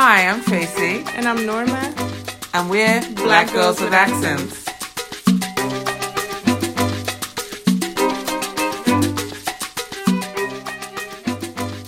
Hi, I'm Tracy. And I'm Norma. And we're Black, Black Girls, with Accents.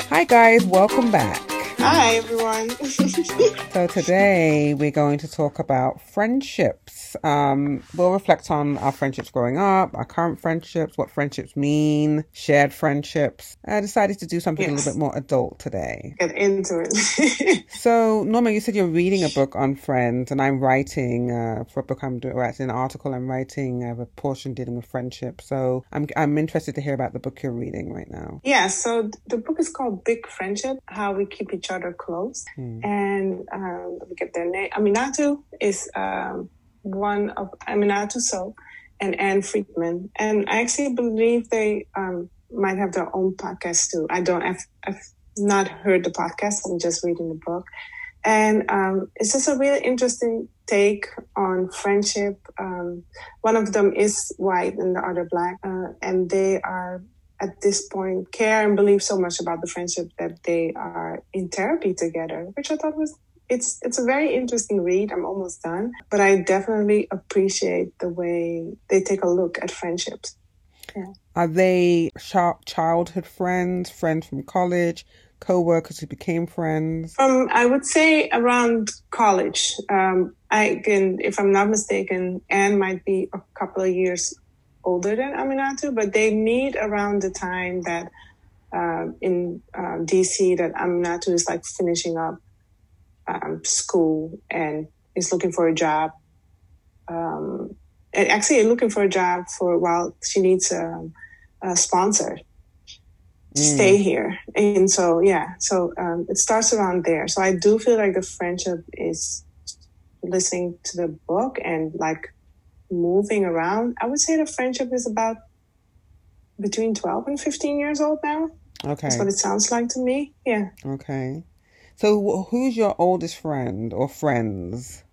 Hi, guys. Welcome back. Hi, everyone. so, today we're going to talk about friendships. Um, we'll reflect on our friendships growing up, our current friendships, what friendships mean, shared friendships. I decided to do something yes. a little bit more adult today. Get into it. so, Norma, you said you're reading a book on friends, and I'm writing uh, for a book I'm doing, writing an article I'm writing. I have a portion dealing with friendship. So, I'm, I'm interested to hear about the book you're reading right now. Yeah, so the book is called Big Friendship How We Keep Each other close. Hmm. And um, let me get their name. Aminatou is um, one of Aminatou Sow and Ann Friedman. And I actually believe they um, might have their own podcast too. I don't, I've, I've not heard the podcast. I'm just reading the book. And um, it's just a really interesting take on friendship. Um, one of them is white and the other black, uh, and they are at this point care and believe so much about the friendship that they are in therapy together, which I thought was it's it's a very interesting read. I'm almost done, but I definitely appreciate the way they take a look at friendships. Yeah. Are they sharp childhood friends, friends from college, co-workers who became friends? From I would say around college. Um, I can, if I'm not mistaken, Ann might be a couple of years older than Aminatou, but they meet around the time that uh, in uh, DC that Aminatou is like finishing up um, school and is looking for a job. Um, and actually looking for a job for while she needs a, a sponsor to mm. stay here. And so, yeah, so um, it starts around there. So I do feel like the friendship is listening to the book and like moving around. I would say the friendship is about between 12 and 15 years old now. Okay. That's what it sounds like to me. Yeah. Okay. So who's your oldest friend or friends?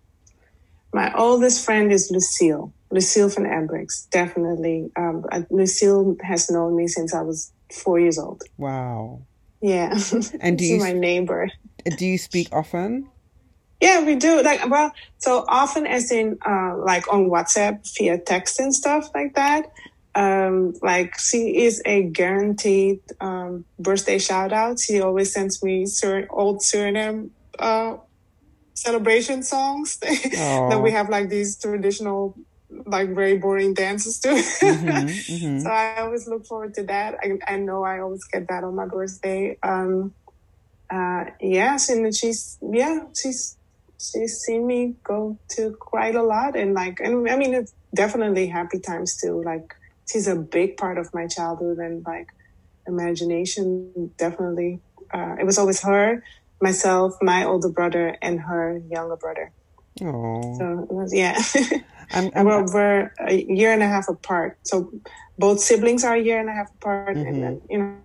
My oldest friend is Lucille. Lucille van Ebrix, definitely. Um, Lucille has known me since I was four years old. Wow. Yeah. And do you my neighbor? Do you speak often? Yeah, we do. Like, well, so often as in, uh, like on WhatsApp via text and stuff like that. Um, like she is a guaranteed, um, birthday shout out. She always sends me Sur- old Suriname, uh, celebration songs that we have like these traditional like very boring dances too. Mm-hmm, mm-hmm. so I always look forward to that. I, I know I always get that on my birthday. Um, uh, yes, and she's yeah, she's she's seen me go to quite a lot and like and i mean it's definitely happy times too like she's a big part of my childhood and like imagination definitely uh, it was always her myself my older brother and her younger brother Oh. So it was, yeah. I'm, I'm, we're, we're, a year and a half apart. So both siblings are a year and a half apart, mm-hmm. and then you know.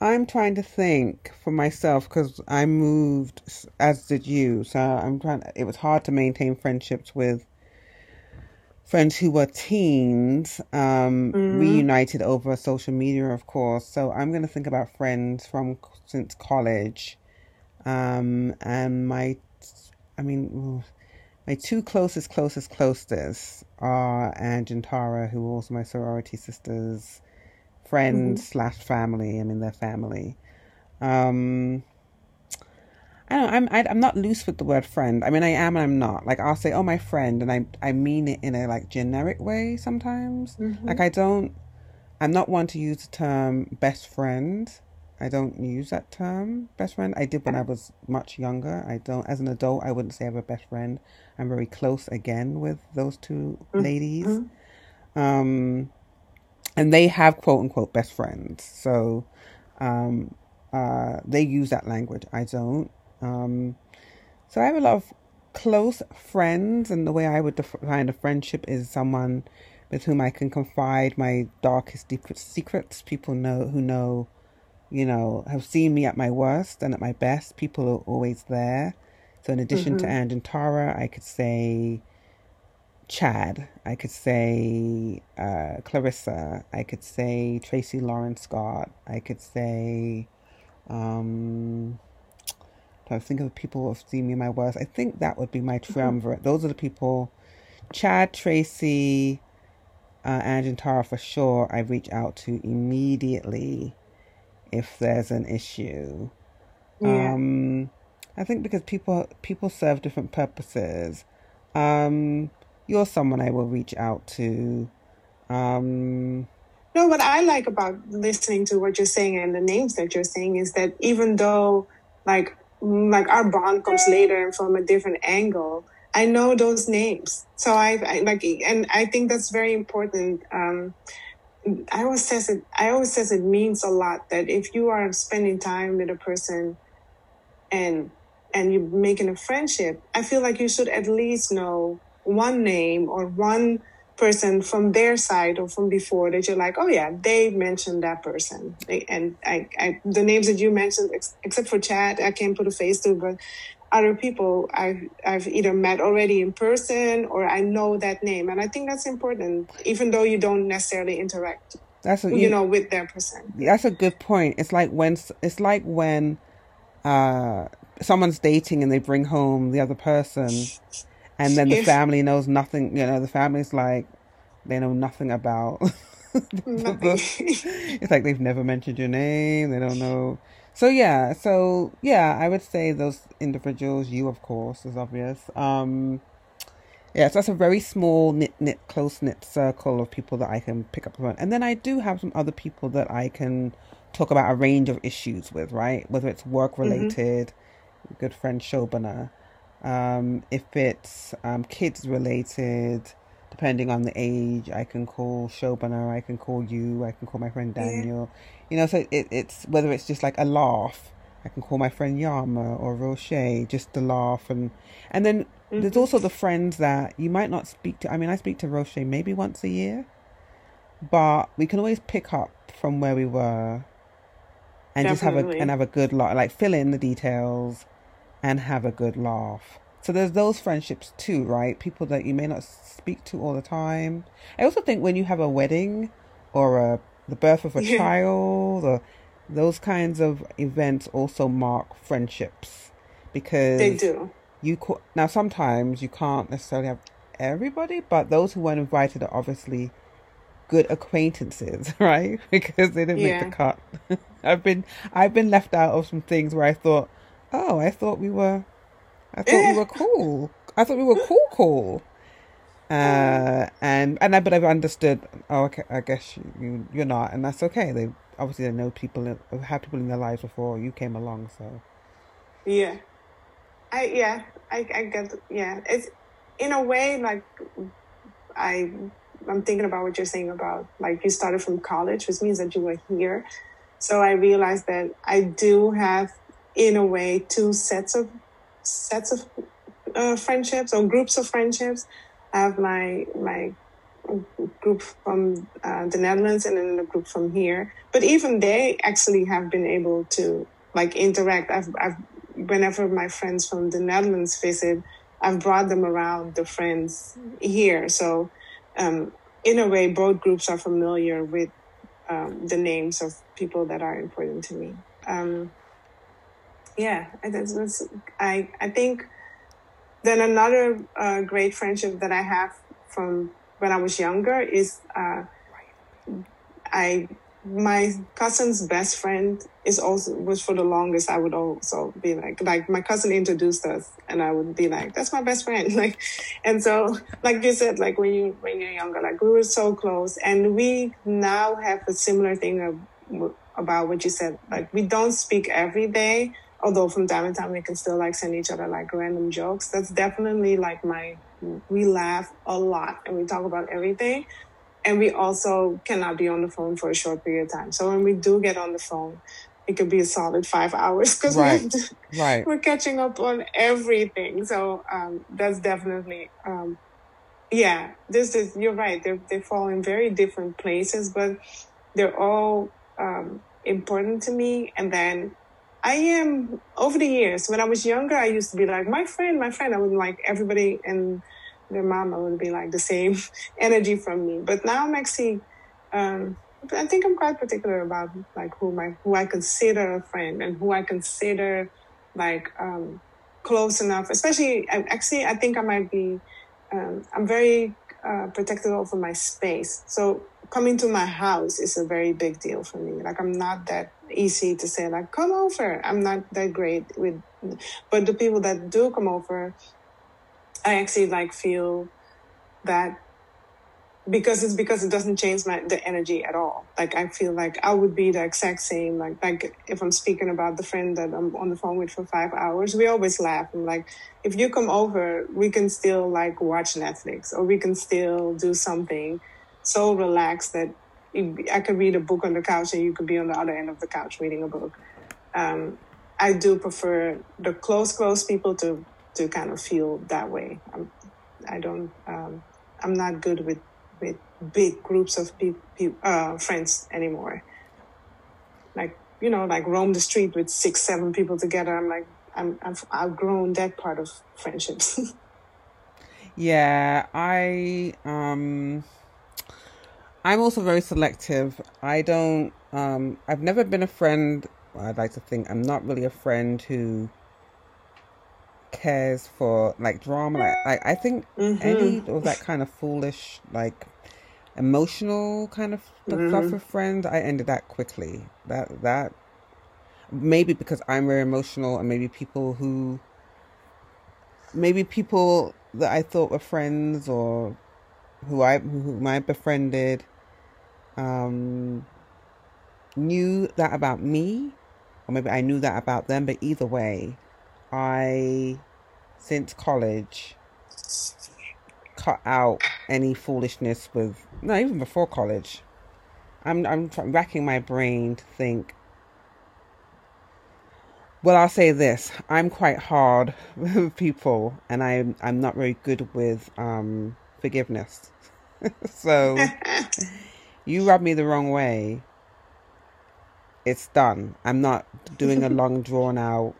I'm trying to think for myself because I moved, as did you. So I'm trying. It was hard to maintain friendships with friends who were teens, um, mm-hmm. reunited over social media, of course. So I'm going to think about friends from since college, um, and my, I mean, my two closest, closest, closest are Ange and Tara, who are also my sorority sisters friends mm-hmm. slash family. I mean, they're family. Um, I don't. I'm. I, am i am not loose with the word friend. I mean, I am and I'm not. Like I'll say, "Oh, my friend," and I I mean it in a like generic way sometimes. Mm-hmm. Like I don't. I'm not one to use the term best friend. I don't use that term, best friend. I did when I was much younger. I don't. As an adult, I wouldn't say I have a best friend. I'm very close again with those 2 mm-hmm. ladies. Um, and they have quote unquote best friends. So um, uh, they use that language. I don't. Um, so I have a lot of close friends, and the way I would define a friendship is someone with whom I can confide my darkest deepest secrets. People know who know, you know, have seen me at my worst and at my best. People are always there. So in addition mm-hmm. to Ange and Tara, I could say Chad. I could say uh, Clarissa. I could say Tracy Lawrence Scott. I could say Um, I think of the people who have seen me in my worst. I think that would be my triumvirate. Those are the people, Chad, Tracy, uh, Ange, and Tara for sure. I reach out to immediately if there's an issue. Yeah. Um, I think because people people serve different purposes. Um, you're someone I will reach out to. Um, no, what I like about listening to what you're saying and the names that you're saying is that even though, like, like our bond comes later and from a different angle, I know those names. So I, I like, and I think that's very important. Um, I always says it. I always says it means a lot that if you are spending time with a person, and and you're making a friendship, I feel like you should at least know one name or one person from their side or from before that you're like, oh yeah, they mentioned that person. And I, I the names that you mentioned, ex- except for Chad, I can't put a face to, but other people I've I've either met already in person or I know that name, and I think that's important, even though you don't necessarily interact. That's a, you, you know with that person. That's a good point. It's like when it's like when uh, someone's dating and they bring home the other person, and then the if, family knows nothing. You know, the family's like they know nothing about. nothing. it's like they've never mentioned your name. They don't know so yeah, so yeah, I would say those individuals, you of course, is obvious. Um, yeah, so that's a very small, knit, knit, close knit circle of people that I can pick up on, and then I do have some other people that I can talk about a range of issues with, right? Whether it's work related, mm-hmm. good friend Shobana, um, if it's um, kids related, depending on the age, I can call Shobana, I can call you, I can call my friend Daniel. Yeah you know, so it, it's whether it's just like a laugh. I can call my friend Yama or Roche just to laugh and and then mm-hmm. there's also the friends that you might not speak to. I mean, I speak to Roche maybe once a year, but we can always pick up from where we were and Definitely. just have a and have a good laugh, like fill in the details and have a good laugh. So there's those friendships too, right? People that you may not speak to all the time. I also think when you have a wedding or a the birth of a yeah. child, or those kinds of events also mark friendships because they do. You co- now sometimes you can't necessarily have everybody, but those who weren't invited are obviously good acquaintances, right? because they didn't yeah. make the cut. I've been I've been left out of some things where I thought, oh, I thought we were, I thought we were cool. I thought we were cool, cool. Uh, and and I, but I've understood. Oh, okay, I guess you you're not, and that's okay. They obviously they know people, have people in their lives before you came along, so. Yeah, I yeah I I get yeah it's in a way like I I'm thinking about what you're saying about like you started from college, which means that you were here. So I realized that I do have, in a way, two sets of sets of uh, friendships or groups of friendships I have my my group from uh, the Netherlands and then a group from here. But even they actually have been able to like interact. I've, I've whenever my friends from the Netherlands visit, I've brought them around the friends here. So um, in a way, both groups are familiar with um, the names of people that are important to me. Um, yeah, I I think then another uh, great friendship that I have from when I was younger is uh, I my cousin's best friend is also was for the longest I would also be like like my cousin introduced us and I would be like that's my best friend. Like and so like you said like when you when you're younger like we were so close and we now have a similar thing of, about what you said like we don't speak every day although from time to time we can still like send each other like random jokes. That's definitely like my we laugh a lot and we talk about everything. And we also cannot be on the phone for a short period of time. So when we do get on the phone it could be a solid five hours because right. we're, right. we're catching up on everything. So um, that's definitely um, yeah this is you're right. They they fall in very different places but they're all um, important to me. And then I am over the years. When I was younger, I used to be like my friend, my friend. I would like everybody and their mama would be like the same energy from me. But now I'm actually um, I think I'm quite particular about like who my who I consider a friend and who I consider like um, close enough. Especially, actually, I think I might be. Um, I'm very uh, protective over my space. So coming to my house is a very big deal for me. Like I'm not that easy to say like come over. I'm not that great with, but the people that do come over, I actually like feel that because it's because it doesn't change my the energy at all. Like I feel like I would be the exact same. Like like if I'm speaking about the friend that I'm on the phone with for five hours, we always laugh. I'm like, if you come over, we can still like watch Netflix or we can still do something so relaxed that I could read a book on the couch and you could be on the other end of the couch reading a book. Um, I do prefer the close close people to to kind of feel that way. I'm, I don't. Um, I'm not good with with big groups of pe- pe- uh, friends anymore. Like you know, like roam the street with six, seven people together. I'm like, I'm, I've outgrown that part of friendships. yeah, I um, I'm also very selective. I don't. Um, I've never been a friend. I'd like to think I'm not really a friend who cares for like drama. Like, like I think mm-hmm. any of that kind of foolish like emotional kind of mm-hmm. stuff with friends, I ended that quickly. That that maybe because I'm very emotional, and maybe people who maybe people that I thought were friends or who I who I befriended um, knew that about me, or maybe I knew that about them. But either way, I since college cut out any foolishness with no even before college i'm i'm racking my brain to think well i'll say this i'm quite hard with people and i'm i'm not very good with um forgiveness so you rub me the wrong way it's done i'm not doing a long drawn out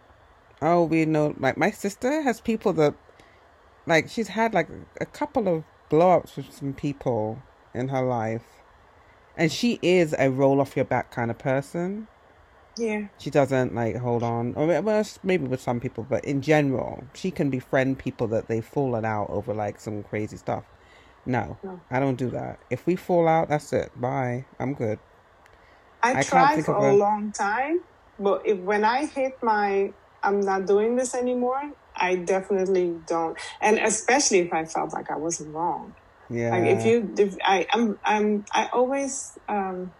oh we know like my sister has people that like she's had like a couple of blow ups with some people in her life. And she is a roll off your back kind of person. Yeah. She doesn't like hold on, or well, maybe with some people, but in general, she can befriend people that they've fallen out over like some crazy stuff. No, no. I don't do that. If we fall out, that's it. Bye. I'm good. I, I tried for a, a long time, but if when I hit my I'm not doing this anymore, I definitely don't. And especially if I felt like I wasn't wrong. Yeah. Like if you, if I, I'm, I'm, I always, um,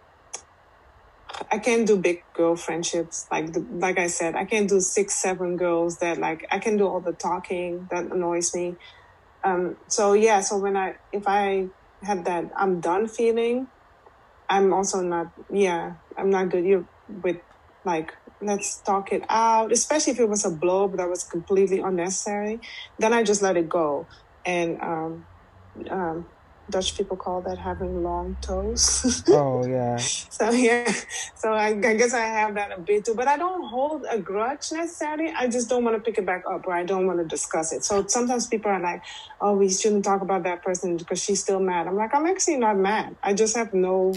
I can't do big girl friendships. Like, the, like I said, I can't do six, seven girls that like, I can do all the talking that annoys me. Um, so yeah, so when I, if I had that I'm done feeling, I'm also not, yeah, I'm not good with like let's talk it out, especially if it was a blow that was completely unnecessary. Then I just let it go. And um, um, Dutch people call that having long toes. oh yeah. So yeah, so I, I, guess I have that a bit too, but I don't hold a grudge necessarily. I just don't want to pick it back up, or I don't want to discuss it. So sometimes people are like, "Oh, we shouldn't talk about that person because she's still mad." I'm like, I'm actually not mad. I just have no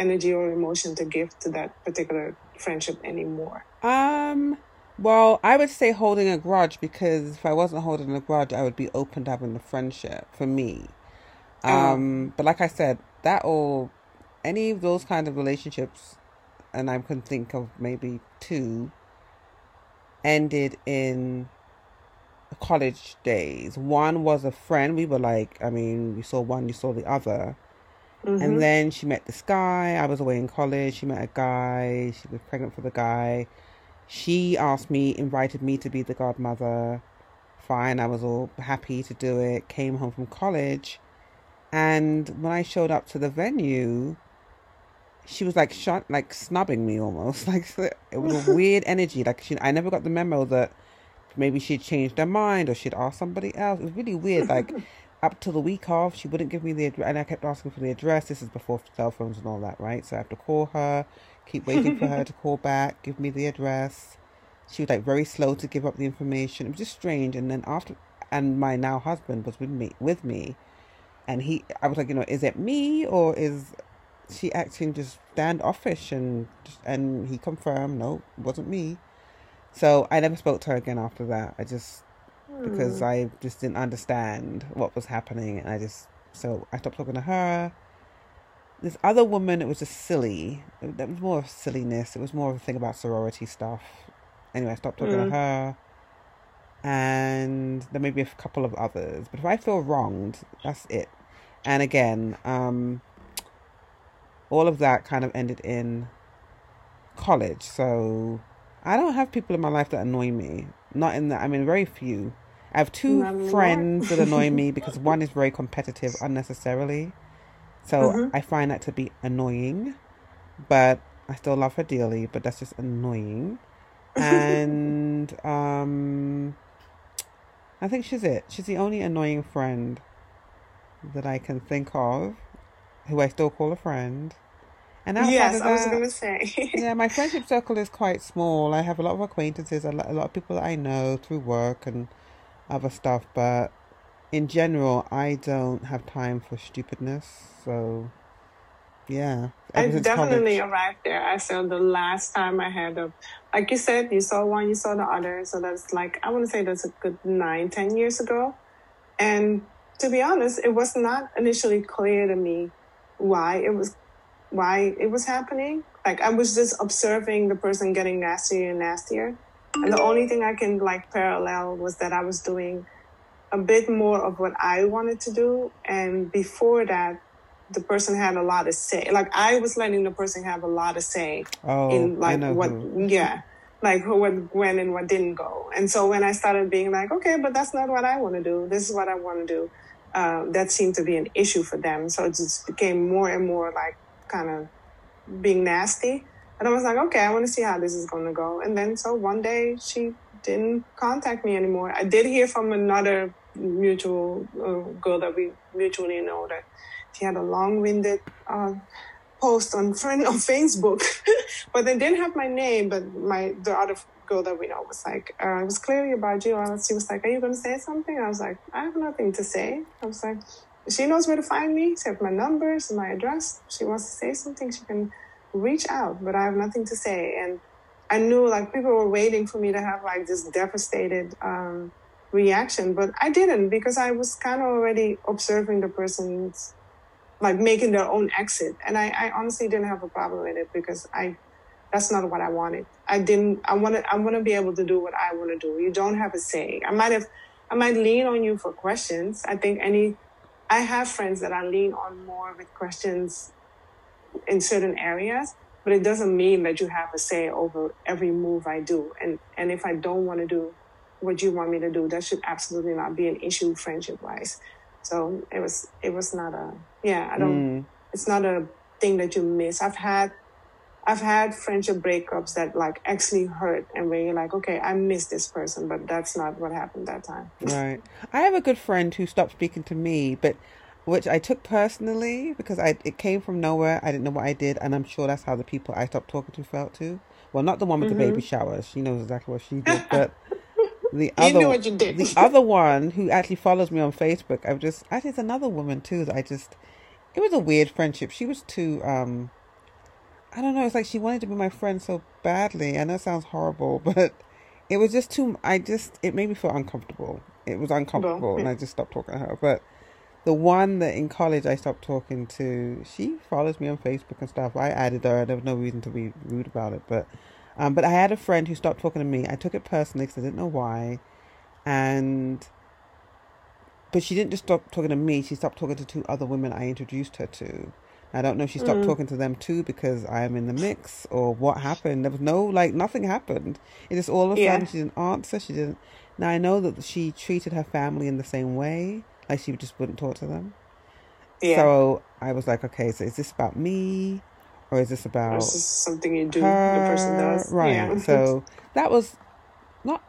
energy or emotion to give to that particular friendship anymore? Um, well, I would say holding a grudge because if I wasn't holding a grudge, I would be opened up in the friendship for me. Oh. Um, but like I said, that all, any of those kind of relationships, and I can think of maybe two, ended in college days. One was a friend. We were like, I mean, you saw one, you saw the other. Mm-hmm. And then she met this guy. I was away in college. She met a guy. She was pregnant for the guy. She asked me, invited me to be the godmother. Fine, I was all happy to do it. Came home from college. And when I showed up to the venue, she was like shot, like snubbing me almost. Like it was a weird energy. Like she, I never got the memo that maybe she'd changed her mind or she'd asked somebody else. It was really weird. Like up to the week of, she wouldn't give me the address, and I kept asking for the address. This is before cell phones and all that, right? So I have to call her, keep waiting for her to call back, give me the address. She was like very slow to give up the information. It was just strange. And then after, and my now husband was with me, with me, and he, I was like, you know, is it me or is she acting just standoffish and and he confirmed no it wasn't me. So i never spoke to her again after that. I just because hmm. i just didn't understand what was happening. And i just so i stopped talking to her. This other woman it was just silly. It, that was more of silliness. It was more of a thing about sorority stuff. Anyway i stopped talking to hmm. her. And there may be a couple of others. But if i feel wronged that's it and again um all of that kind of ended in college. So I don't have people in my life that annoy me. Not in that. I mean, very few. I have two friends that annoy me because one is very competitive unnecessarily. So mm-hmm. I find that to be annoying. But I still love her dearly, but that's just annoying. And um I think she's it. She's the only annoying friend that I can think of who I still call a friend. And yes, that, I was going to say. yeah, my friendship circle is quite small. I have a lot of acquaintances, a lot, a lot of people that I know through work and other stuff, but in general, I don't have time for stupidness. So, yeah. I definitely college. arrived there. I saw the last time I had a, like you said, you saw one, you saw the other. So that's like, I want to say that's a good nine, ten years ago. And to be honest, it was not initially clear to me why it was why it was happening. Like I was just observing the person getting nastier and nastier. And the only thing I can like parallel was that I was doing a bit more of what I wanted to do. And before that, the person had a lot to say. Like I was letting the person have a lot to say oh, in like what, who. yeah, like what went and what didn't go. And so when I started being like, okay, but that's not what I want to do. This is what I want to do uh, that seemed to be an issue for them. So it just became more and more like kind of being nasty. And I was like, okay, I want to see how this is going to go. And then so one day she didn't contact me anymore. I did hear from another mutual uh, girl that we mutually know that she had a long-winded uh, post on friend on Facebook, but they didn't have my name. But my the other girl that we know was like, uh, it was clearly about you. And she was like, Are you going to say something? I was like, I have nothing to say. I was like, She knows where to find me. She has my numbers, and my address. She wants to say something, she can reach out, but I have nothing to say. And I knew like people were waiting for me to have like this devastated um, reaction, but I didn't because I was kind of already observing the person's like making their own exit. And I, I honestly didn't have a problem with it because I that's not what I wanted. I didn't. I wanted. I want to be able to do what I want to do. You don't have a say. I might have. I might lean on you for questions. I think any. I have friends that I lean on more with questions in certain areas, but it doesn't mean that you have a say over every move I do. And and if I don't want to do what you want me to do, that should absolutely not be an issue friendship wise. So it was. It was not a. Yeah, I don't. Mm. It's not a thing that you miss. I've had I've had friendship breakups that like actually hurt and where you're like, okay, I miss this person, but that's not what happened that time. Right. I have a good friend who stopped speaking to me, but which I took personally because I it came from nowhere. I didn't know what I did, and I'm sure that's how the people I stopped talking to felt too. Well, not the one with mm-hmm. the baby shower. She knows exactly what she did, but the other the other one who actually follows me on Facebook. I've just actually it's another woman too that I just it was a weird friendship. She was too um I don't know. It's like she wanted to be my friend so badly. I know it sounds horrible, but it was just too. I just it made me feel uncomfortable. It was uncomfortable, and I just stopped talking to her. But the one that in college I stopped talking to, she follows me on Facebook and stuff. I added her. There was no reason to be rude about it, but um, but I had a friend who stopped talking to me. I took it personally because I didn't know why, and but she didn't just stop talking to me. She stopped talking to two other women I introduced her to. I don't know if she stopped mm. talking to them too because I am in the mix or what happened. There was no, like, nothing happened. It just all of a sudden she didn't answer. She didn't. Now I know that she treated her family in the same way, like she just wouldn't talk to them. Yeah. So I was like, okay, so is this about me or is this about is this something you do? Her? The person does, right? Yeah. so that was not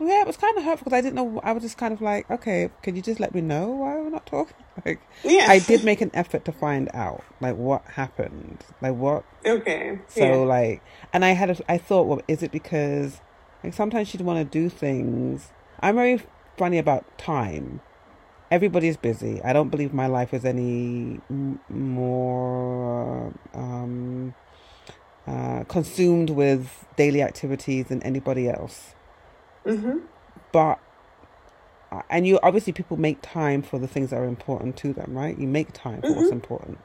yeah, it was kind of hurtful because I didn't know. I was just kind of like, okay, can you just let me know why we're not talking? Like, yeah. I did make an effort to find out, like, what happened, like what. Okay. So yeah. like, and I had, a, I thought, well, is it because, like, sometimes she'd want to do things. I'm very funny about time. everybody's busy. I don't believe my life is any m- more um, uh, consumed with daily activities than anybody else. Mm-hmm. But uh, and you obviously people make time for the things that are important to them, right? You make time for what's Mhm. important.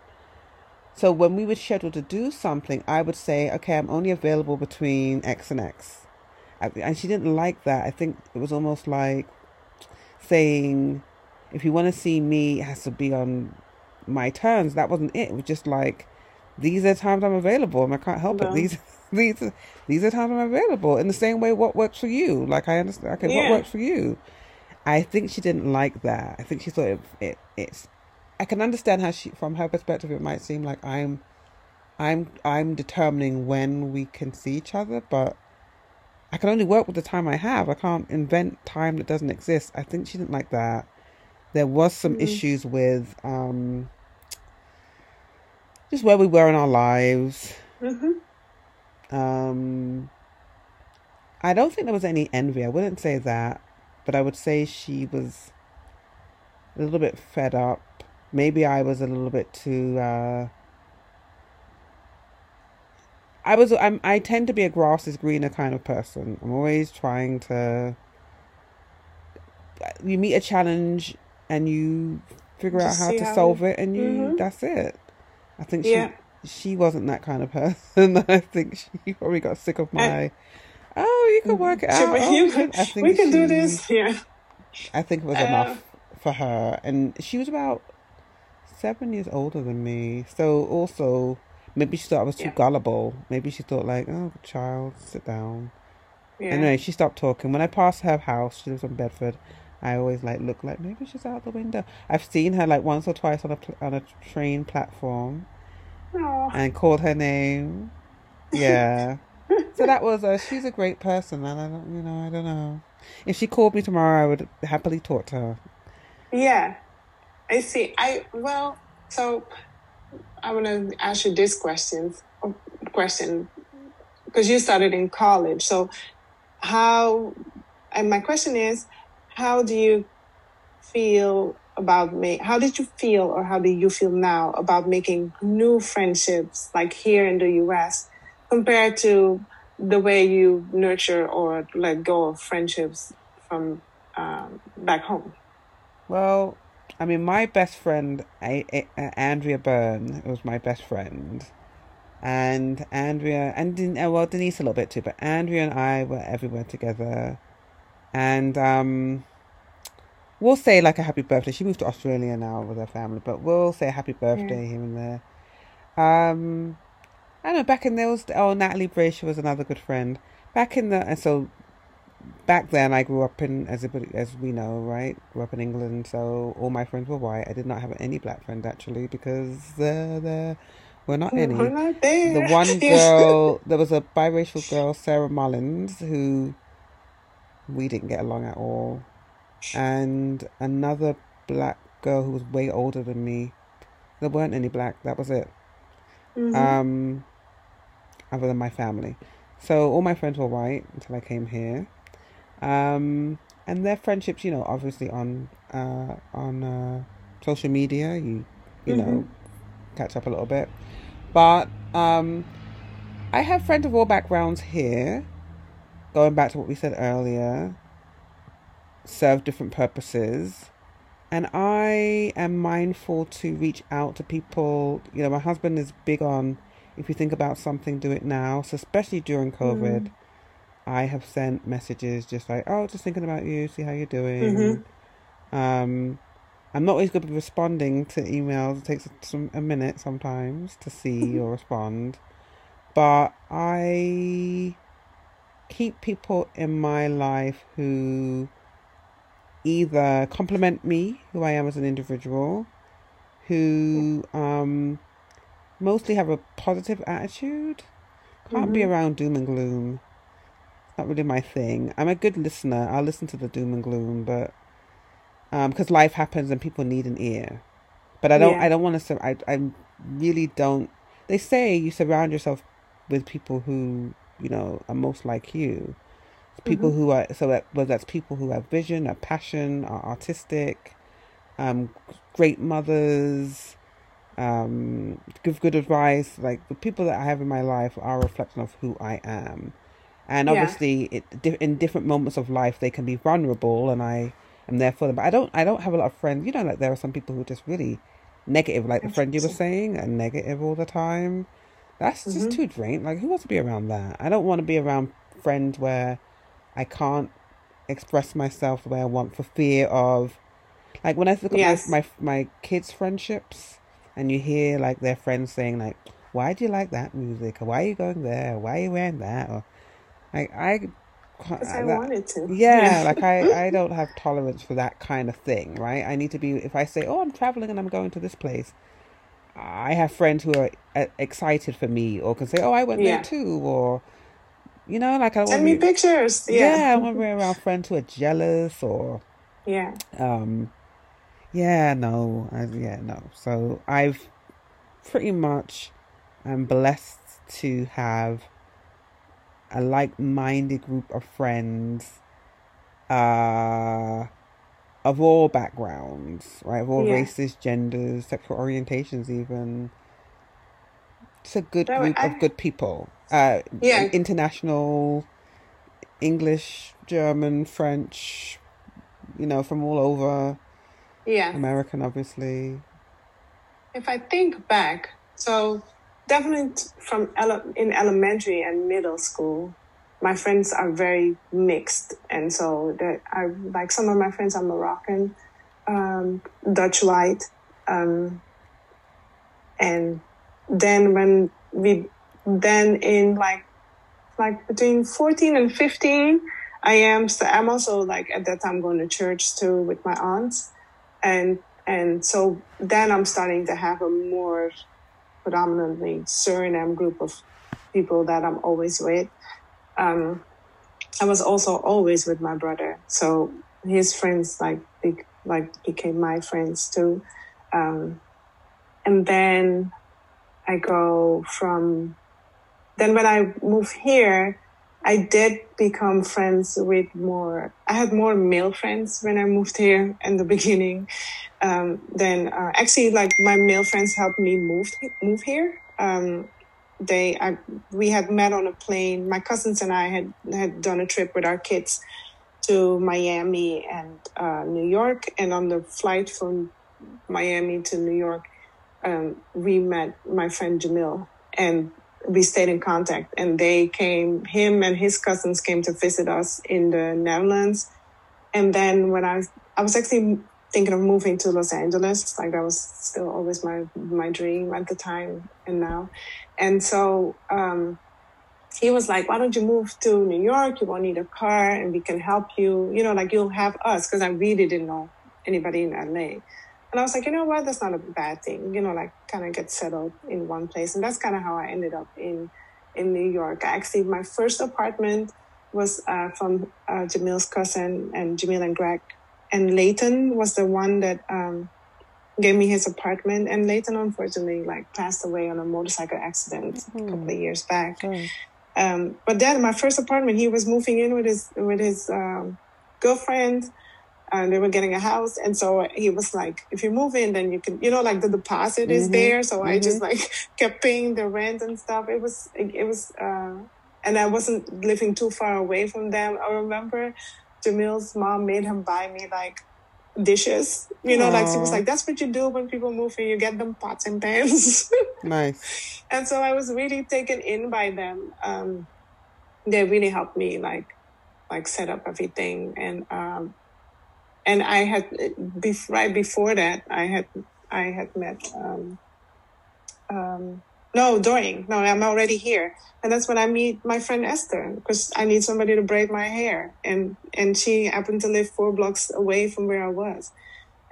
So when we would schedule to do something, I would say, okay, I'm only available between X and X. And she didn't like that. I think it was almost like saying, if you want to see me, it has to be on my terms. That wasn't it. It was just like, these are times I'm available, and I can't help No. it. These, these, are- these are times I'm available. In the same way, what works for you? Like I understand. Okay, Yeah. what works for you? I think she didn't like that. I think she thought it, it it's. I can understand how she, from her perspective, it might seem like I'm, I'm, I'm determining when we can see each other, but I can only work with the time I have. I can't invent time that doesn't exist. I think she didn't like that. There was some Mm. issues with um, just where we were in our lives. Mm-hmm. Um, I don't think there was any envy. I wouldn't say that, but I would say she was a little bit fed up. Maybe I was a little bit too. Uh, I was. I'm. I tend to be a grass is greener kind of person. I'm always trying to. You meet a challenge and you figure out how to how solve you- it, and you. Mhm. That's it. I think she Yeah. She wasn't that kind of person. I think she probably got sick of my. Oh, you can work it out. Oh, we can-" think we can do this. Yeah. I think it was Uh, enough for her, and she was about seven years older than me. So also, maybe she thought I was too Yeah. gullible. Maybe she thought like, "Oh, child, sit down." Yeah. Anyway, she stopped talking. When I passed her house, she lives in Bedford. I always like look like maybe she's out the window. I've seen her like once or twice on a pl- on a train platform And called her name. Yeah. so that was a, she's a great person, and I don't, you know, I don't know. If she called me tomorrow, I would happily talk to her. Yeah, I see. I well, so I want to ask you this question. Question, because you started in college. So, how? And my question is, how do you feel about me? How did you feel, or how do you feel now about making new friendships, like here in the U.S., compared to the way you nurture or let go of friendships from um, back home? Well, I mean, my best friend, A- A- uh, Andrea Byrne, was my best friend. And Andrea, and uh, well, Denise a little bit too, but Andrea and I were everywhere together. And um, we'll say like a happy birthday. She moved to Australia now with her family, but we'll say a happy birthday here and there. Um, I don't know, back in those, oh, Natalie Brayshaw was another good friend. Back in the, and so back then I grew up in as as we know, right? Grew up in England, so all my friends were white. I did not have any black friends actually because uh, there were not any. We're not there. The one girl, there was a biracial girl, Sarah Mullins, who we didn't get along at all, and another black girl who was way older than me. There weren't any black. That was it. Mhm. Um, other than my family. So all my friends were white until I came here. Um, and their friendships, you know, obviously on uh, on uh, social media, you you know, catch up a little bit. But um, I have friends of all backgrounds here. Going back to what we said earlier, serve different purposes. And I am mindful to reach out to people. You know, my husband is big on if you think about something, do it now. So, especially during COVID, I have sent messages just like, oh, just thinking about you, see how you're doing. Um, I'm not always good at responding to emails. It takes some a minute sometimes to see or respond. But I keep people in my life who either compliment me, who I am as an individual, who um, mostly have a positive attitude. Can't be Mhm. around doom and gloom. It's not really my thing. I'm a good listener. I'll listen to the doom and gloom, but because life happens and people need an ear. But I don't. Yeah. I don't want to. Sur- I. I really don't. They say you surround yourself with people who you know are most like you. People who are so that whether that's people who have vision, are passion, are artistic, um, great mothers, um, give good advice. Like the people that I have in my life are a reflection of who I am, and Yeah. obviously, it, in different moments of life, they can be vulnerable, and I am there for them. But I don't, I don't have a lot of friends. You know, like there are some people who are just really negative, like the friend you were saying, and negative all the time. That's just Mhm. too drained. Like, who wants to be around that? I don't want to be around friends where I can't express myself the way I want for fear of, like, when I look at Yes. my, my my kids' friendships, and you hear like their friends saying like, "Why do you like that music?" or "Why are you going there?" "Why are you wearing that?" or like I, Because I that- wanted to. yeah, like I, I don't have tolerance for that kind of thing, right? I need to be, if I say, oh, I'm traveling and I'm going to this place, I have friends who are uh, excited for me or can say, oh, I went Yeah. there too, or, you know, like I Send want me pictures. yeah, I Yeah. want to be around friends who are jealous or, Yeah. um, yeah, no, I, yeah, no. So I've pretty much, I'm blessed to have a like-minded group of friends, uh, of all backgrounds, right? Of all Yeah. races, genders, sexual orientations, even. It's a good That- group I- of good people. Uh, Yeah. international, English, German, French, you know, from all over. Yeah. American, obviously. If I think back, so definitely from ele- in elementary and middle school, my friends are very mixed, and so that I like some of my friends are Moroccan, um, Dutch white, um, and then when we then in like like between 14 and 15 i am st- i'm also like at that time going to church too with my aunts and and so then i'm starting to have a more predominantly suriname group of people that i'm always with. Um i was also always with my brother. So his friends like be, like became my friends too. Um and then i go from then when I moved here, I did become friends with more. I had more male friends when I moved here in the beginning. Um, then uh, actually, like my male friends helped me move move here. Um, they I, we had met on a plane. My cousins and I had had done a trip with our kids to Miami and uh, New York, and on the flight from Miami to New York, um, we met my friend Jamil, and we stayed in contact. And they came, him and his cousins came to visit us in the Netherlands. And then when I, I was actually thinking of moving to Los Angeles, like that was still always my my dream at the time and now. And so um, he was like, "Why don't you move to New York? You won't need a car, and we can help you. You know, like you'll have us." Because I really didn't know anybody in LA. And I was like, you know what? That's not a bad thing. You know, like kind of get settled in one place. And that's kind of how I ended up in in New York. Actually, my first apartment was uh, from uh, Jamil's cousin and Jamil and Greg. And Leighton was the one that um, gave me his apartment. And Leighton, unfortunately, like passed away on a motorcycle accident a couple of years back. Um, but then my first apartment, he was moving in with his with his um, girlfriend, and they were getting a house. And so he was like, "If you move in, then you can, you know, like the deposit is Mhm, there." So I just like kept paying the rent and stuff. It was it was, uh, and I wasn't living too far away from them. I remember Jamil's mom made him buy me like dishes. You know, like she was like, "That's what you do when people move in. You get them pots and pans." Nice. and so I was really taken in by them. Um, they really helped me like like set up everything, and um, and I had right before that I had I had met um, um, no during no I'm already here, and that's when I meet my friend Esther because I need somebody to braid my hair, and and she happened to live four blocks away from where I was,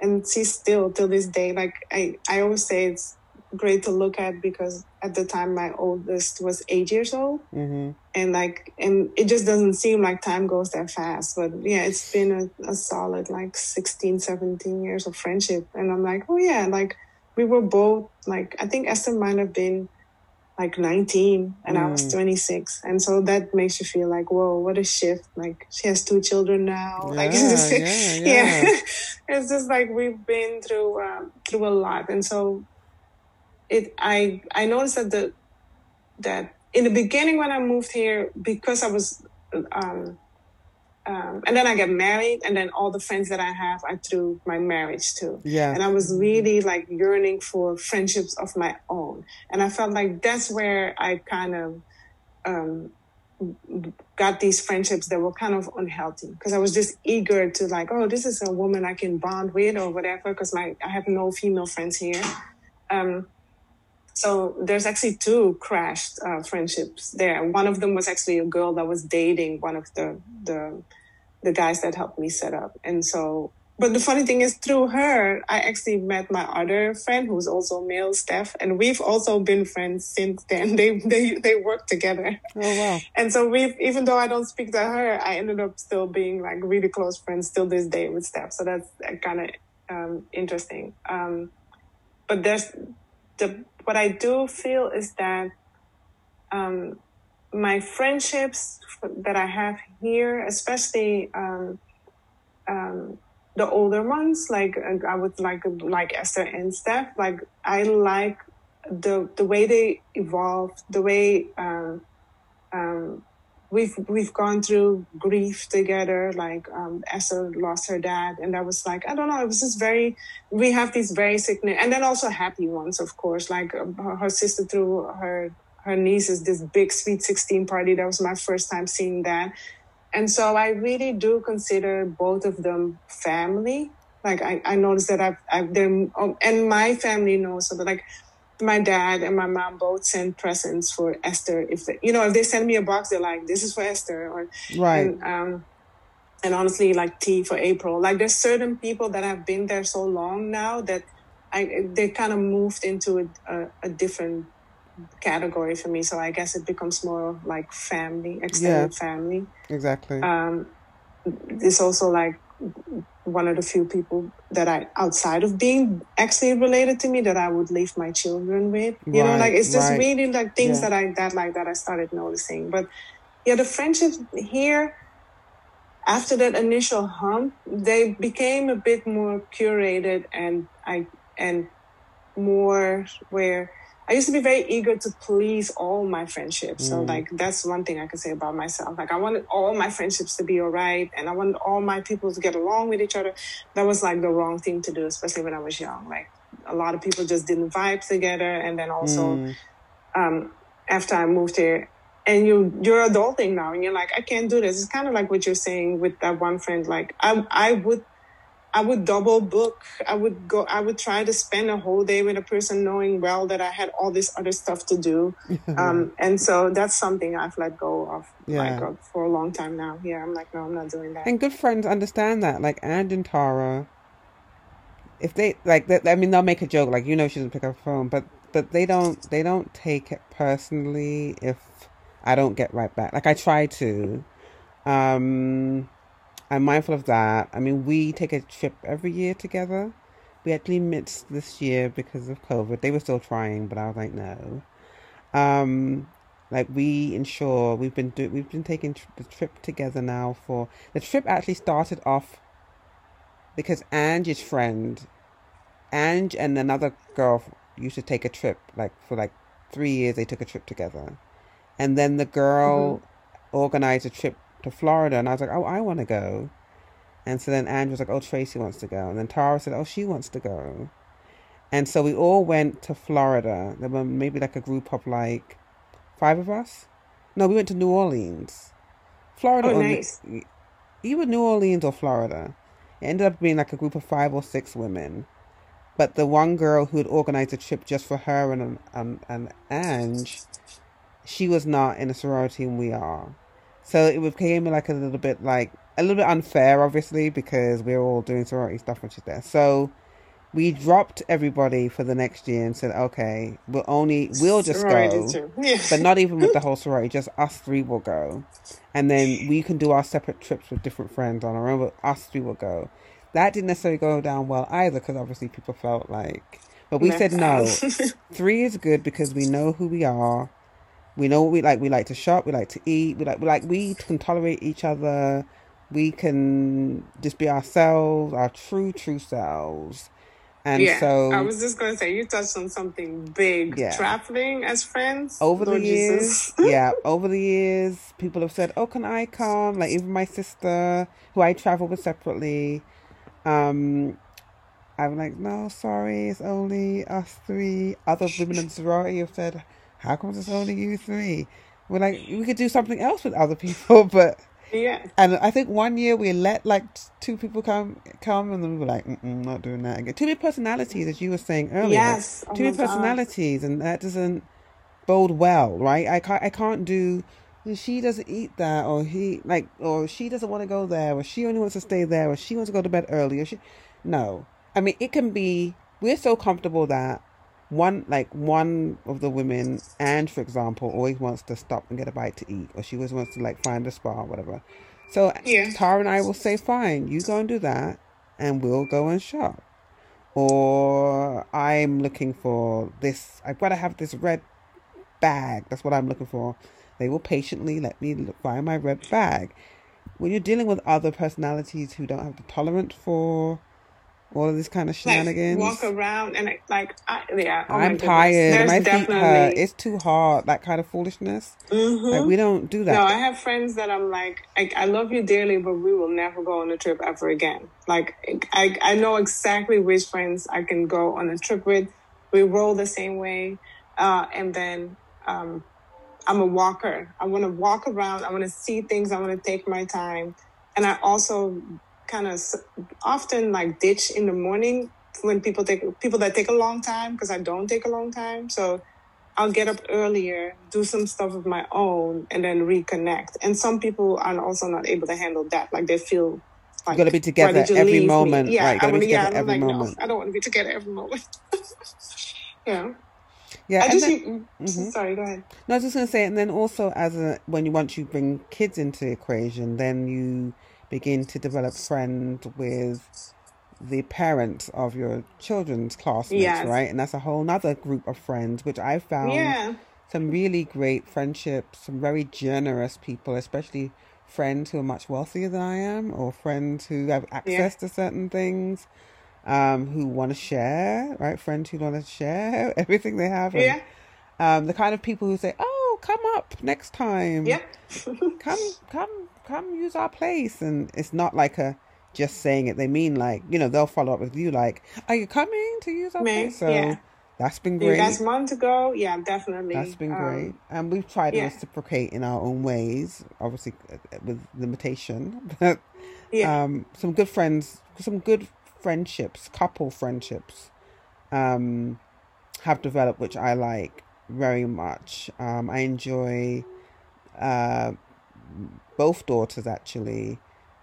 and she's still till this day like I I always say it's great to look at because at the time my oldest was eight years old hmm and like and it just doesn't seem like time goes that fast but yeah it's been a, a solid like 16 17 years of friendship and i'm like oh yeah like we were both like i think esther might have been like 19 and mm. I was mm. 26. And so that makes you feel like, whoa, what a shift. Like she has two children now. Yeah, like, it's just, yeah, yeah. yeah. it's just like we've been through, um, through a lot. And so it, I, I noticed that the, that in the beginning when I moved here, because I was, um, um, and then I get married, and then all the friends that I have are through my marriage too. Yeah. And I was really like yearning for friendships of my own, and I felt like that's where I kind of um, got these friendships that were kind of unhealthy because I was just eager to like, oh, this is a woman I can bond with or whatever. Because my I have no female friends here. Um, so there's actually two crashed uh, friendships there. One of them was actually a girl that was dating one of the the the guys that helped me set up. And so, but the funny thing is, through her, I actually met my other friend who's also male, Steph, and we've also been friends since then. They they they work together. Oh wow! And so we've even though I don't speak to her, I ended up still being like really close friends still this day with Steph. So that's kind of um, interesting. Um, but there's the what I do feel is that. Um, my friendships that I have here, especially um, um, the older ones, like uh, I would like like Esther and Steph. Like I like the the way they evolve, the way um, um, we've we've gone through grief together. Like um, Esther lost her dad, and that was like I don't know. It was just very. We have these very significant, and then also happy ones, of course. Like uh, her sister threw her her niece is this big sweet 16 party. That was my first time seeing that. And so I really do consider both of them family. Like I, I noticed that I've, I've them, um, and my family knows so that like my dad and my mom both send presents for Esther. If they, you know, if they send me a box, they're like, "This is for Esther," or right. And, um, and honestly, like tea for April. Like there's certain people that have been there so long now that I they kind of moved into a, a, a different category for me. So I guess it becomes more like family, extended yeah, family. Exactly. Um, it's also like one of the few people that I, outside of being actually related to me, that I would leave my children with. You right, know, like it's just right. really like things yeah. that I that like that I started noticing. But yeah, the friendships here after that initial hump, they became a bit more curated and I and more where I used to be very eager to please all my friendships. Mm. So like that's one thing I can say about myself. Like I wanted all my friendships to be all right and I wanted all my people to get along with each other. That was like the wrong thing to do, especially when I was young. Like a lot of people just didn't vibe together and then also mm. um, after I moved here and you you're adulting now and you're like, I can't do this. It's kind of like what you're saying with that one friend. Like I I would I would double book. I would go. I would try to spend a whole day with a person, knowing well that I had all this other stuff to do. um, and so that's something I've let go of, yeah. like uh, for a long time now. Yeah, I'm like, no, I'm not doing that. And good friends understand that, like and and Tara. If they like, they, I mean, they'll make a joke, like you know, she doesn't pick up the phone, but but they don't they don't take it personally if I don't get right back. Like I try to. Um, I'm mindful of that. I mean, we take a trip every year together. We actually missed this year because of COVID. They were still trying, but I was like, no. Um, like we ensure we've been do we've been taking tr- the trip together now for the trip actually started off because Angie's friend, Ange and another girl used to take a trip like for like three years. They took a trip together, and then the girl mm-hmm. organized a trip to Florida, and I was like, oh, I want to go. And so then Andrew was like, oh, Tracy wants to go. And then Tara said, oh, she wants to go. And so we all went to Florida. There were maybe like a group of like five of us. No, we went to New Orleans. Florida. Oh, nice. You were New Orleans or Florida. It ended up being like a group of five or six women. But the one girl who had organized a trip just for her and, and, and Ange, she was not in a sorority and we are. So it became like a little bit like a little bit unfair, obviously, because we are all doing sorority stuff when she's there. So we dropped everybody for the next year and said, okay, we'll only we'll just sorority go, yeah. but not even with the whole sorority, just us three will go, and then we can do our separate trips with different friends on our own. But us three will go. That didn't necessarily go down well either, because obviously people felt like But we said no. Three is good because we know who we are. We know what we like. We like to shop. We like to eat. We like we like we can tolerate each other. We can just be ourselves, our true true selves. And yeah, so I was just gonna say you touched on something big. Yeah. Traveling as friends over the Lord years, yeah, over the years, people have said, "Oh, can I come?" Like even my sister, who I travel with separately, um, I'm like, "No, sorry, it's only us three. Other women in sorority have said, "How come it's only you three? We're like, we could do something else with other people, but yeah, and I think one year we let like two people come come, and then we were like, not doing that again. Too many personalities, as you were saying earlier. Yes. Oh too many God. personalities, and that doesn't bode well, right? I can't I can't do. She doesn't eat that, or he like, or she doesn't want to go there, or she only wants to stay there, or she wants to go to bed early, or she. No, I mean it can be. We're so comfortable that one like one of the women and for example always wants to stop and get a bite to eat or she always wants to like find a spa or whatever. So Yeah. tara and i will say fine you go and do that and we'll go and shop. Or i'm looking for this i've got to have this red bag that's what i'm looking for. They will patiently let me look, find my red bag. When you're dealing with other personalities who don't have the tolerance for all of this kind of like shenanigans walk around and like, like I, yeah. Oh I'm tired. My feet hurt. It's too hard. That kind of foolishness. Mhm. Like we don't do that. No, I have friends that I'm like, I, I love you dearly, but we will never go on a trip ever again. Like, I, I know exactly which friends I can go on a trip with. We roll the same way. Uh, and then um, I'm a walker. I want to walk around. I want to see things. I want to take my time. And I also kind of often like ditch in the morning when people take people that take a long time because I don't take a long time. So I'll get up earlier, do some stuff of my own, and then reconnect. And some people are also not able to handle that. Like they feel like gotta be together you every me? moment. Yeah, Right, I gotta be wanna, yeah, together I'm every like, moment. no, I don't want to be together every moment. yeah, yeah. I just then- you- mm-hmm. sorry. Go ahead. no, I was just gonna say, and then also as a when you once you bring kids into the equation, then you begin to develop friends with the parents of your children's classmates, Yes. right? And that's a whole nother group of friends, which I found Yeah, some really great friendships, some very generous people, especially friends who are much wealthier than I am, or friends who have access to certain things, um, who want to share, right? Friends who want to share everything they have. and, yeah, Um, the kind of people who say, "Oh, come up next time. yeah. Come, come, come use our place." And it's not like a just saying it. They mean like you know they'll follow up with you like, "Are you coming to use our May, place?" So yeah. that's been you great. guys want to go? Yeah, definitely. That's been Um, great. and we've tried to reciprocate in our own ways, obviously uh, with limitation. But yeah, um, some good friends, some good friendships, couple friendships, um, have developed, which I like very much. Um, I enjoy uh, both daughters actually,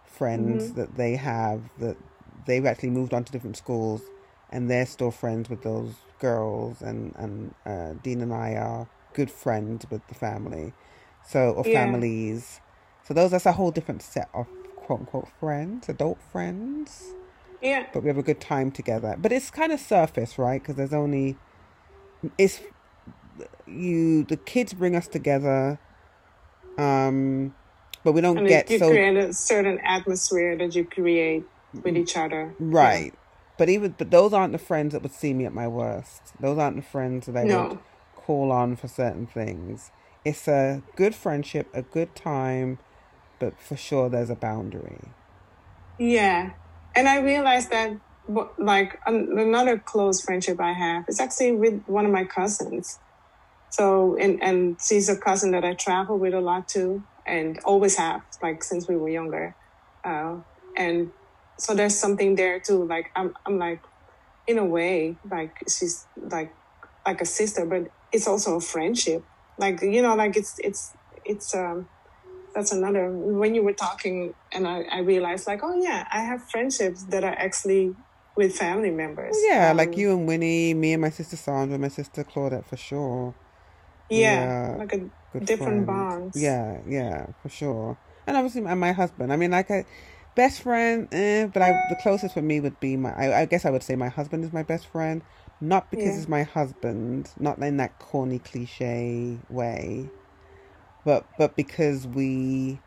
friends Mm-hmm. that they have that they've actually moved on to different schools, and they're still friends with those girls. And and uh, Dean and I are good friends with the family, so or Yeah. families. So those that's a whole different set of quote unquote friends, adult friends. yeah. But we have a good time together. But it's kind of surface, right? Because there's only it's you. The kids bring us together, um, but we don't And get you so create a certain atmosphere that you create with each other. right. But even but those aren't the friends that would see me at my worst. Those aren't the friends that I would call on for certain things. It's a good friendship, a good time, but for sure there's a boundary. Yeah. And I realized that, like, an- another close friendship I have is actually with one of my cousins. So, and, and she's a cousin that I travel with a lot too, and always have, like, since we were younger. Uh, and so there's something there too. Like, I'm, I'm like, in a way, like, she's like, like a sister, but it's also a friendship. Like, you know, like, it's, it's, it's, um, that's another when you were talking and I, I realized like oh yeah i have friendships that are actually with family members Yeah, Um, like you and Winnie, me and my sister Sandra, my sister Claudette for sure. Yeah, yeah, like a different friends. bonds Yeah, yeah, for sure. And obviously my, my husband. I mean, like a best friend, eh, but I the closest for me would be my. I, I guess I would say my husband is my best friend. not because Yeah. he's my husband, not in that corny cliche way, but but because we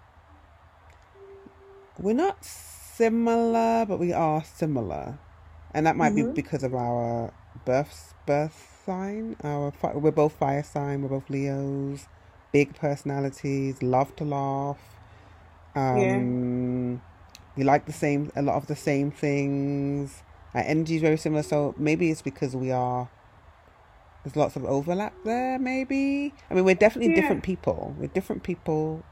we're not similar, but we are similar, and that might be Mhm. because of our birth birth sign. Our fi- we're both fire sign. We're both Leos. Big personalities. Love to laugh. Um, we like the same a lot of the same things. Our energy is very similar, so maybe it's because we are. There's lots of overlap there. Maybe I mean we're definitely Yeah. different people. We're different people.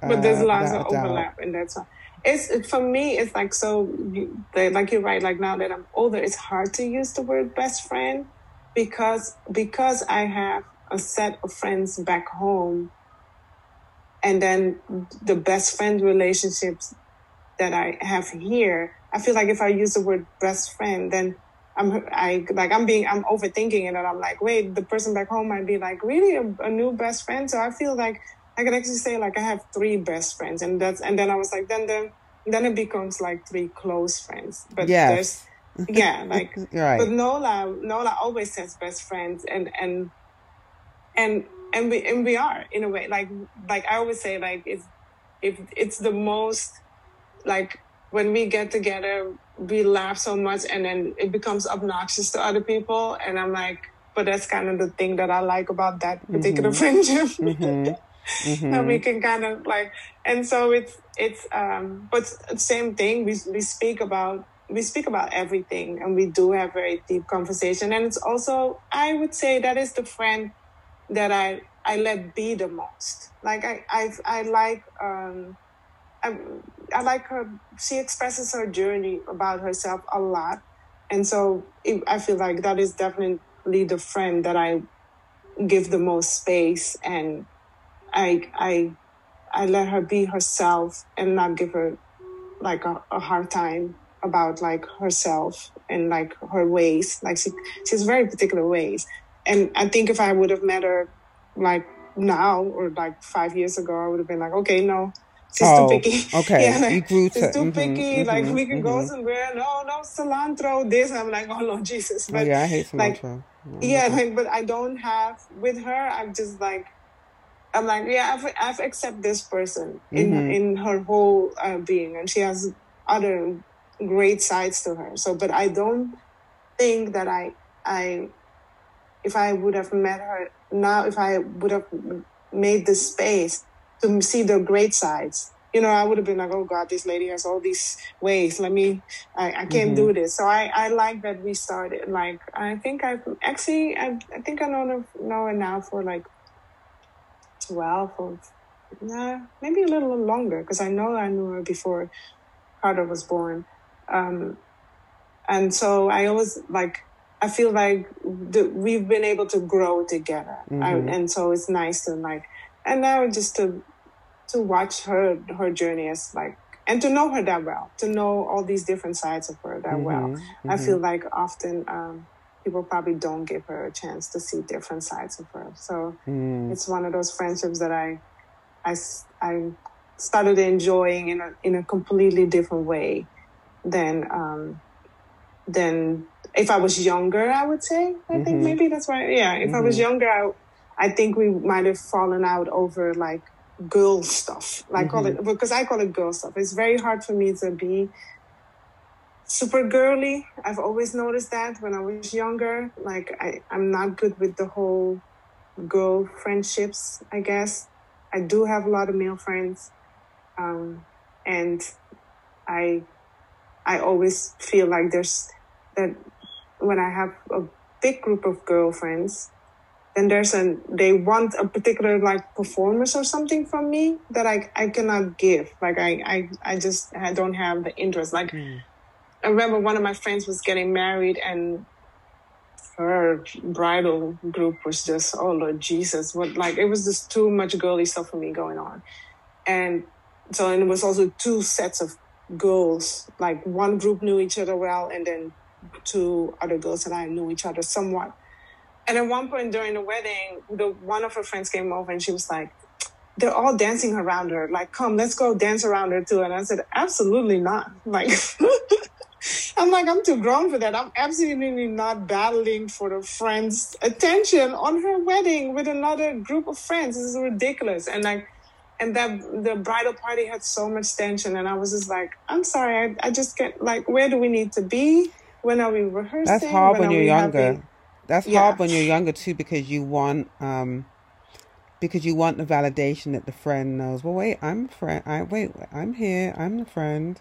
but there's uh, lots of a doubt. overlap and that's it's for me it's like so like you're right like now that i'm older it's hard to use the word best friend because because i have a set of friends back home and then the best friend relationships that i have here i feel like if i use the word best friend then I'm I like I'm being I'm overthinking it and I'm like wait the person back home might be like really a, a new best friend? So I feel like I could actually say like I have three best friends, and that's and then I was like, then then then it becomes like three close friends. But Yes. there's yeah, like Right. but Nola Nola always says best friends, and and and and we and we are in a way like like I always say like it's if it's the most like when we get together we laugh so much and then it becomes obnoxious to other people and i'm like but that's kind of the thing that i like about that particular mm-hmm. friendship mm-hmm. Mhm. that we can kind of like and so it's it's um but same thing we we speak about we speak about everything and we do have very deep conversation. And it's also i would say that is the friend that i i let be the most. Like i i i like um I, I like her she expresses her journey about herself a lot. And so it, i feel like that is definitely the friend that i give the most space and I I I let her be herself and not give her like a, a hard time about like herself and like her ways. Like she she's very particular ways. And I think if I would have met her like now or like five years ago, I would have been like, okay, no, she's Oh, too picky. okay. yeah, like, You grew she's to- too mhm, picky. like mhm, we can go mhm. somewhere. No, no cilantro. This. I'm like, oh no, Jesus. Oh, yeah, I hate cilantro. Oh, yeah, like, but I don't have with her. I'm just like, I'm like, yeah, I've I've accept this person in Mhm. in her whole uh, being, and she has other great sides to her. So, but I don't think that I I if I would have met her now, if I would have made the space to see the great sides. You know, I would have been like, "Oh God, this lady has all these ways. Let me, I, I can't do this." So I, I like that we started. Like, I think I've actually, I, I think I know know her now for like twelve or nah, maybe a little longer because I know I knew her before Carter was born. Um, and so I always like I feel like the, we've been able to grow together, I, Mhm. and so it's nice to like, and now just to to watch her her journey as like and to know her that well, to know all these different sides of her that well. Mhm, I feel like often um, people probably don't give her a chance to see different sides of her. So Mm. it's one of those friendships that I, I, I started enjoying in a in a completely different way than um, than if I was younger. I would say. I think Mhm. maybe that's why. Yeah, if I was Mhm. younger, I, I think we might have fallen out over like girl stuff. Like call it because I call it girl stuff. It's very hard for me to be super girly. I've always noticed that when I was younger. Like I, I'm not good with the whole girl friendships, I guess. I do have a lot of male friends. Um, and I I always feel like there's that when I have a big group of girlfriends, then there's a they want a particular like performance or something from me that I I cannot give. Like I I, I just I don't have the interest. Like Mm. I remember one of my friends was getting married and her bridal group was just oh Lord Jesus, what like it was just too much girly stuff for me going on. And so and it was also two sets of girls. Like one group knew each other well and then two other girls and I knew each other somewhat. And at one point during the wedding, the one of her friends came over and she was like, they're all dancing around her. Like, come, let's go dance around her too. And I said, absolutely not. Like, I'm like, I'm too grown for that. I'm absolutely not battling for a friend's attention on her wedding with another group of friends. This is ridiculous. And like, and that the bridal party had so much tension, and I was just like, I'm sorry, I, I just get like, where do we need to be? When are we rehearsing? That's hard when, when you're younger. Having... That's yeah. hard when you're younger too, because you want um because you want the validation that the friend knows. Well, wait, I'm a friend. I wait, I'm here. I'm the friend.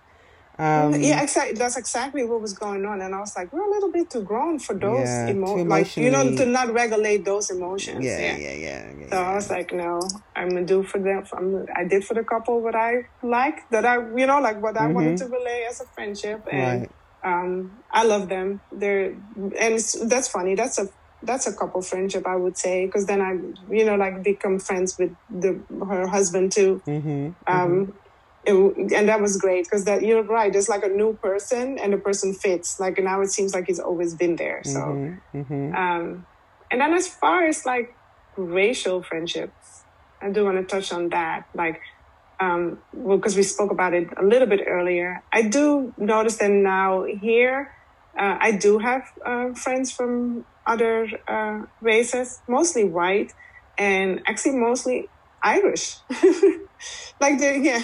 Um, yeah, exactly. That's exactly what was going on, and I was like, we're a little bit too grown for those yeah, emotions, like you know, to not regulate those emotions. Yeah, yeah, yeah. yeah, yeah so I was like, no, I'm gonna do for them. I'm, I did for the couple what I like, that I, you know, like what I mm-hmm. wanted to relay as a friendship, and right. um, I love them. They're, and that's funny. That's a that's a couple friendship, I would say, because then I, you know, like become friends with the her husband too. Mm-hmm, um, mm-hmm it, and that was great because that you're right it's like a new person and the person fits like now it seems like he's always been there so. Mm-hmm, mm-hmm. Um, and then as far as like racial friendships i do want to touch on that like um, well because we spoke about it a little bit earlier. I do notice that now here uh, i do have uh, friends from other uh, races mostly white and actually mostly irish. Like they yeah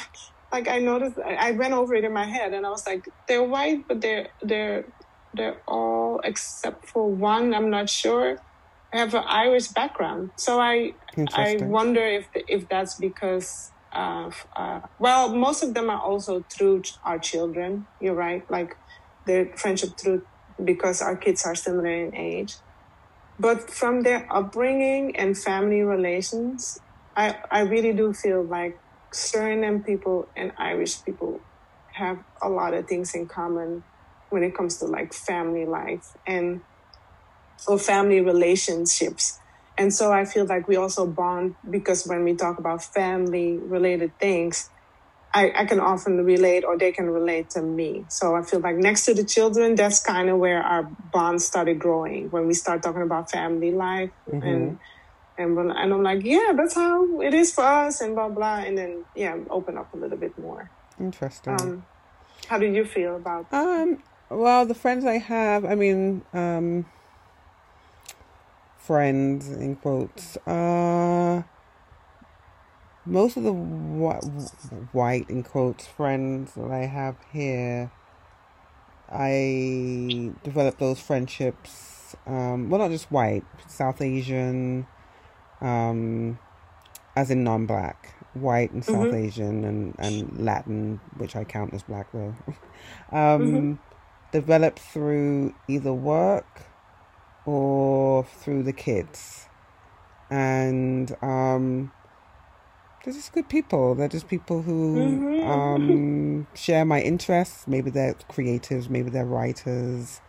like I noticed, I went over it in my head, and I was like, they're white, but they're they're they're all except for one. I'm not sure. have an Irish background, so I I wonder if if that's because of uh, well, most of them are also through our children. You're right, like their friendship through because our kids are similar in age, but from their upbringing and family relations, I I really do feel like Suriname people and Irish people have a lot of things in common when it comes to like family life and or family relationships. And so I feel like we also bond because when we talk about family related things, I, I can often relate or they can relate to me. So I feel like next to the children, that's kind of where our bond started growing when we start talking about family life mm-hmm. and and and I'm like, yeah, that's how it is for us, and blah blah, and then yeah, open up a little bit more. Interesting. Um, how do you feel about? Um, well, the friends I have, I mean, um, friends in quotes. Uh, most of the wh- white in quotes friends that I have here, I developed those friendships. Um, well, not just white, South Asian um, as in non-black, white and South mm-hmm. Asian and, and Latin, which I count as black though, um, mm-hmm. developed through either work or through the kids. And um, they're just good people. They're just people who mm-hmm. um, share my interests. Maybe they're creatives, maybe they're writers.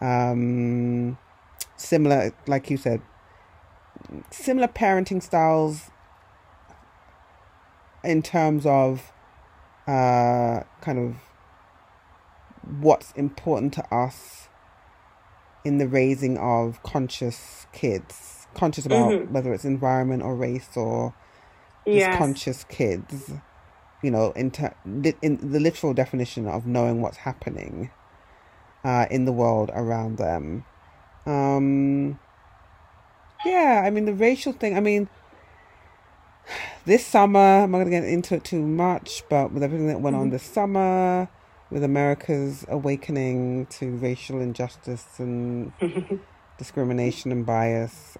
Um, similar, like you said, similar parenting styles in terms of uh, kind of what's important to us in the raising of conscious kids, conscious about mm-hmm. whether it's environment or race or yes. conscious kids. You know, in, ter- in the literal definition of knowing what's happening uh, in the world around them. Um, yeah, I mean the racial thing. I mean, this summer I'm not gonna get into it too much, but with everything that went mm-hmm. on this summer, with America's awakening to racial injustice and discrimination and bias,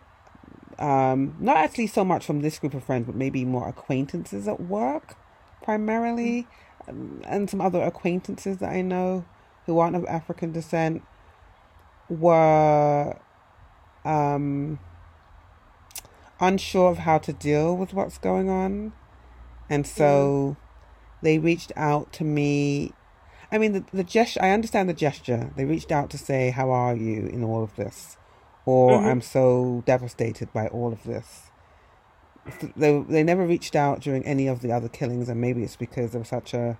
um, not actually so much from this group of friends, but maybe more acquaintances at work, primarily, um, and some other acquaintances that I know who aren't of African descent were um unsure of how to deal with what's going on. And so mm. they reached out to me. I mean, the, the gesture, I understand the gesture. They reached out to say, How are you in all of this? Or mm-hmm. I'm so devastated by all of this. They, they never reached out during any of the other killings, and maybe it's because there was such a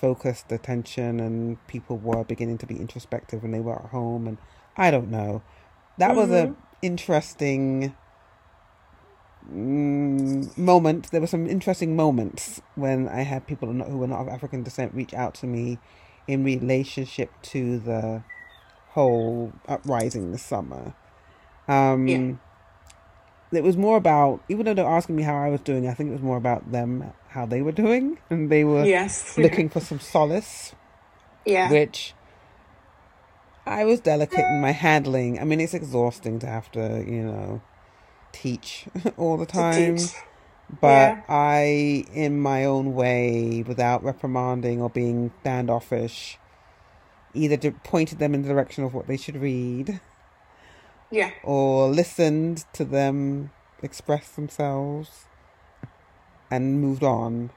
focused attention and people were beginning to be introspective when they were at home. And I don't know. That mm-hmm. was an interesting mm, moment. There were some interesting moments when I had people who were not of African descent reach out to me in relationship to the whole uprising this summer. Um, Yeah. It was more about, even though they're asking me how I was doing, I think it was more about them, how they were doing. And they were Yes. looking for some solace, yeah. which I was delicate in my handling. I mean, it's exhausting to have to, you know, teach all the time. But Yeah. I, in my own way, without reprimanding or being standoffish, either pointed them in the direction of what they should read Yeah. or listened to them express themselves and moved on.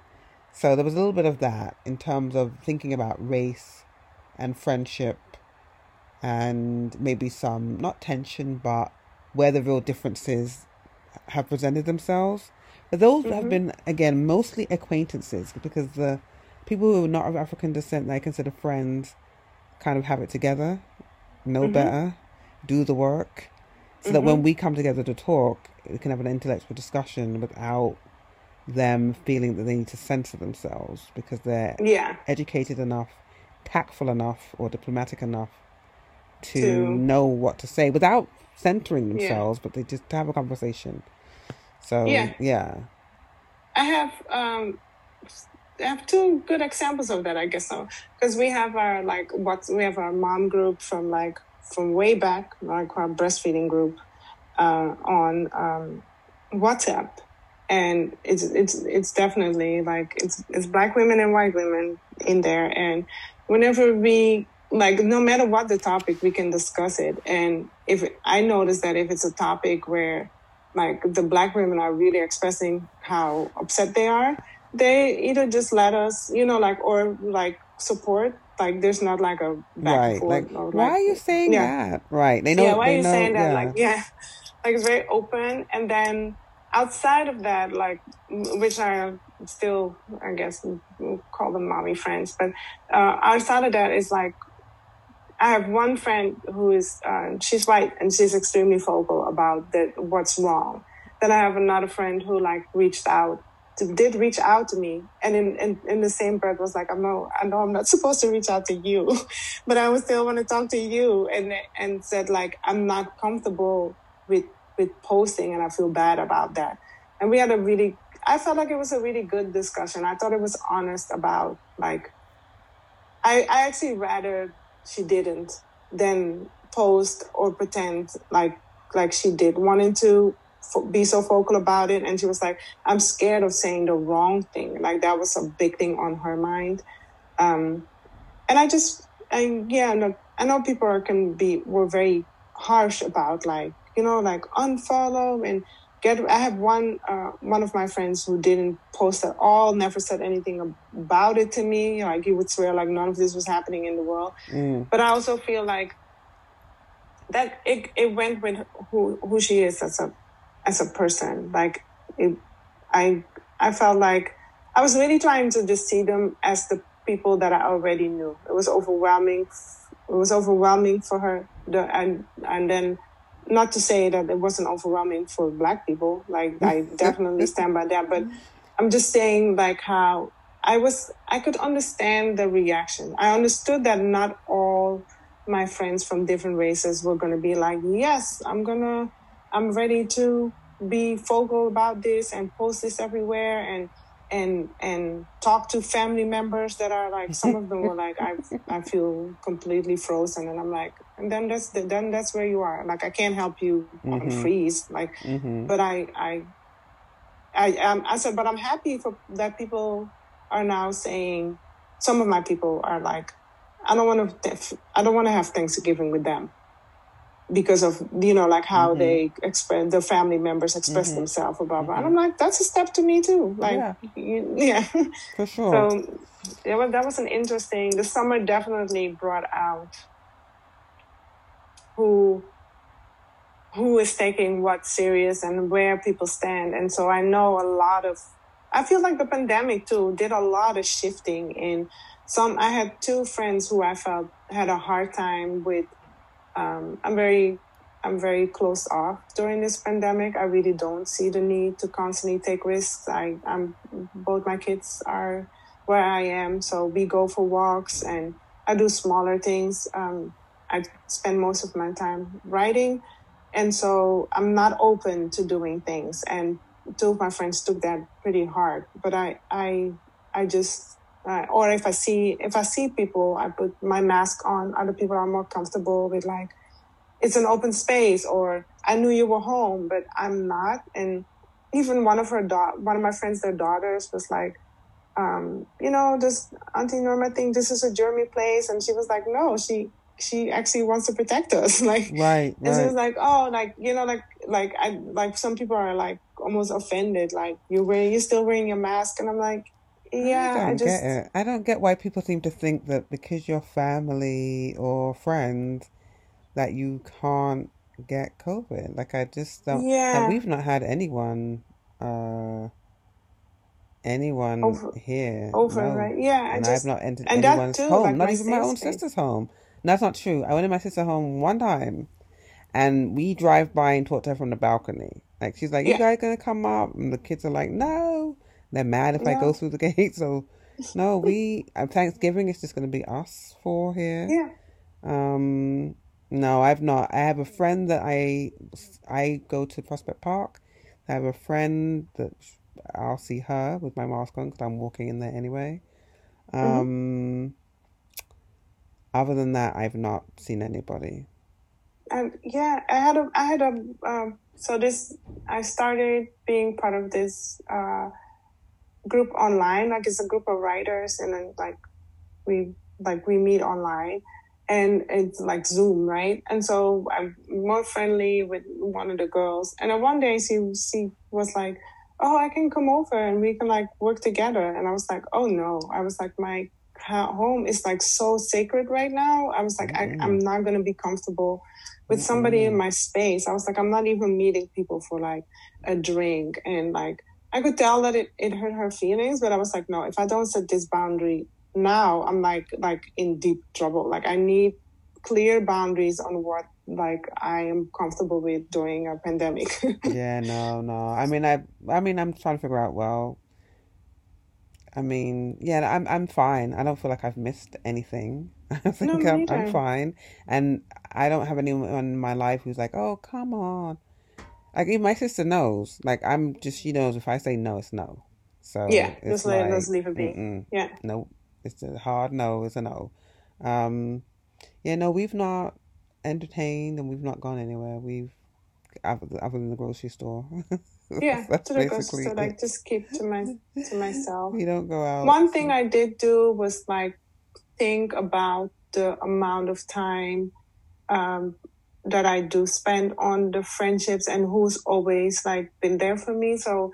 So there was a little bit of that in terms of thinking about race and friendship and maybe some, not tension, but where the real differences have presented themselves. But those have Mhm. been, again, mostly acquaintances because the people who are not of African descent that I consider friends kind of have it together, know Mhm. better, do the work, so that when we come together to talk, we can have an intellectual discussion without them feeling that they need to censor themselves because they're Yeah. educated enough, tactful enough, or diplomatic enough to, To- know what to say without centering Yeah. themselves, but they just have a conversation. So Yeah. yeah, I have um, I have two good examples of that, I guess so. Because we have our like what we have our mom group from like from way back, like our breastfeeding group uh, on um, WhatsApp, and it's it's it's definitely like it's it's black women and white women in there, and whenever we like no matter what the topic, we can discuss it. And if I notice that if it's a topic where like the black women are really expressing how upset they are, they either just let us, you know, like or like support. Like there's not like a back right. Like, or, why are you saying yeah. that? Right. They know. yeah, why are you know, saying that? yeah. Like, yeah, like it's very open. And then outside of that, like, which are still, I guess, call them mommy friends, but uh, outside of that is like, I have one friend who is, uh, she's white and she's extremely vocal about that what's wrong. Then I have another friend who like reached out. To, did reach out to me and in, in, in the same breath was like, I'm I know I'm not supposed to reach out to you, but I would still want to talk to you and and said like I'm not comfortable with with posting and I feel bad about that. And we had a really I felt like it was a really good discussion. I thought it was honest about like I I actually rather she didn't than post or pretend like like she did wanting to be so vocal about it. And she was like i'm scared of saying the wrong thing. Like that was a big thing on her mind. Um and i just I, yeah no, i know people are, can be were very harsh about like you know like unfollow and get i have one uh, one of my friends who didn't post at all never said anything about it to me like he would swear like none of this was happening in the world Mm. but I also feel like that it, it went with who who she is as a as a person. Like it, I I felt like I was really trying to just see them as the people that I already knew. It was overwhelming. It was overwhelming for her. The and and then not to say that it wasn't overwhelming for black people. Like I definitely stand by that. But I'm just saying like how I was I could understand the reaction. I understood that not all my friends from different races were gonna be like, Yes, I'm gonna I'm ready to be vocal about this and post this everywhere and and and talk to family members that are like some of them were like I I feel completely frozen and I'm like and then that's the, then that's where you are. Like I can't help you Mhm. unfreeze like hmm but I I I um, I said but I'm happy for that people are now saying some of my people are like I don't want to I don't want to have Thanksgiving with them because of you know like how Mhm. they express the family members express Mhm. themselves about and I'm like that's a step to me too like Yeah. you, yeah For sure. so yeah well, that was an interesting the summer definitely brought out who who is taking what serious and where people stand and so i know a lot of i feel like the pandemic too did a lot of shifting in some i had two friends who i felt had a hard time with um, i'm very i'm very closed off during this pandemic i really don't see the need to constantly take risks i i'm both my kids are where i am so we go for walks and I do smaller things. Um, I spend most of my time writing, and so I'm not open to doing things. And two of my friends took that pretty hard, but I I I just uh, or if I see if I see people, I put my mask on. Other people are more comfortable with like it's an open space, or I knew you were home, but I'm not. And even one of her da- one of my friends, their daughters was like, um, you know, this Auntie Norma think this is a germy place, and she was like, no, she she actually wants to protect us, like right, and she was like, oh, like you know, like like I like some people are like almost offended, like you're wearing you're still wearing your mask, and I'm like, yeah, I don't I just get it. I don't get why people seem to think that because you're family or friends that you can't get COVID. Like I just don't. yeah Like we've not had anyone, uh, anyone over here. over No, right, yeah, and I've not entered and anyone's too, home. like Not even my own sister's home. That's not true. I went in my sister's home one time, and we drive by and talk to her from the balcony. Like she's like, "You Yeah, guys gonna come up?" And the kids are like, "No." They're mad if I go through the gate. So no, we uh, Thanksgiving is just gonna be us four here. yeah, Um, no, I've not. I have a friend that I I go to Prospect Park. I have a friend that I'll see her with my mask on because I'm walking in there anyway. hmm Um, other than that, I've not seen anybody. and yeah, I had a I had a um, so this I started being part of this uh, group online. Like it's a group of writers, and then like we like we meet online and it's like zoom right? And so i'm more friendly with one of the girls and then one day she she was like oh i can come over and we can like work together. And i was like oh no. I was like my home is like so sacred right now. I was like I, Mm-mm, i'm mm. not going to be comfortable with somebody in mm-mm. my space. I was like i'm not even meeting people for like a drink and like i could tell that it, it hurt her feelings but i was like no if i don't set this boundary now i'm like like in deep trouble like i need clear boundaries on what like i am comfortable with during a pandemic Yeah, no, no. I mean, I, I mean, I'm trying to figure out. Well, I mean, yeah, I'm, I'm fine. I don't feel like I've missed anything. I no think me I'm, I'm fine, and I don't have anyone in my life who's like, oh, come on. Like even my sister knows. Like I'm just, she knows if I say no, it's no. So yeah it's just let us like, leave it be yeah no. It's a hard no. It's a no. Um, yeah, no, we've not entertained and we've not gone anywhere. We've other other than the grocery store. yeah That's to the grocery store like just keep to my to myself We don't go out. one thing i did do was like think about the amount of time um, that I do spend on the friendships and who's always like been there for me. So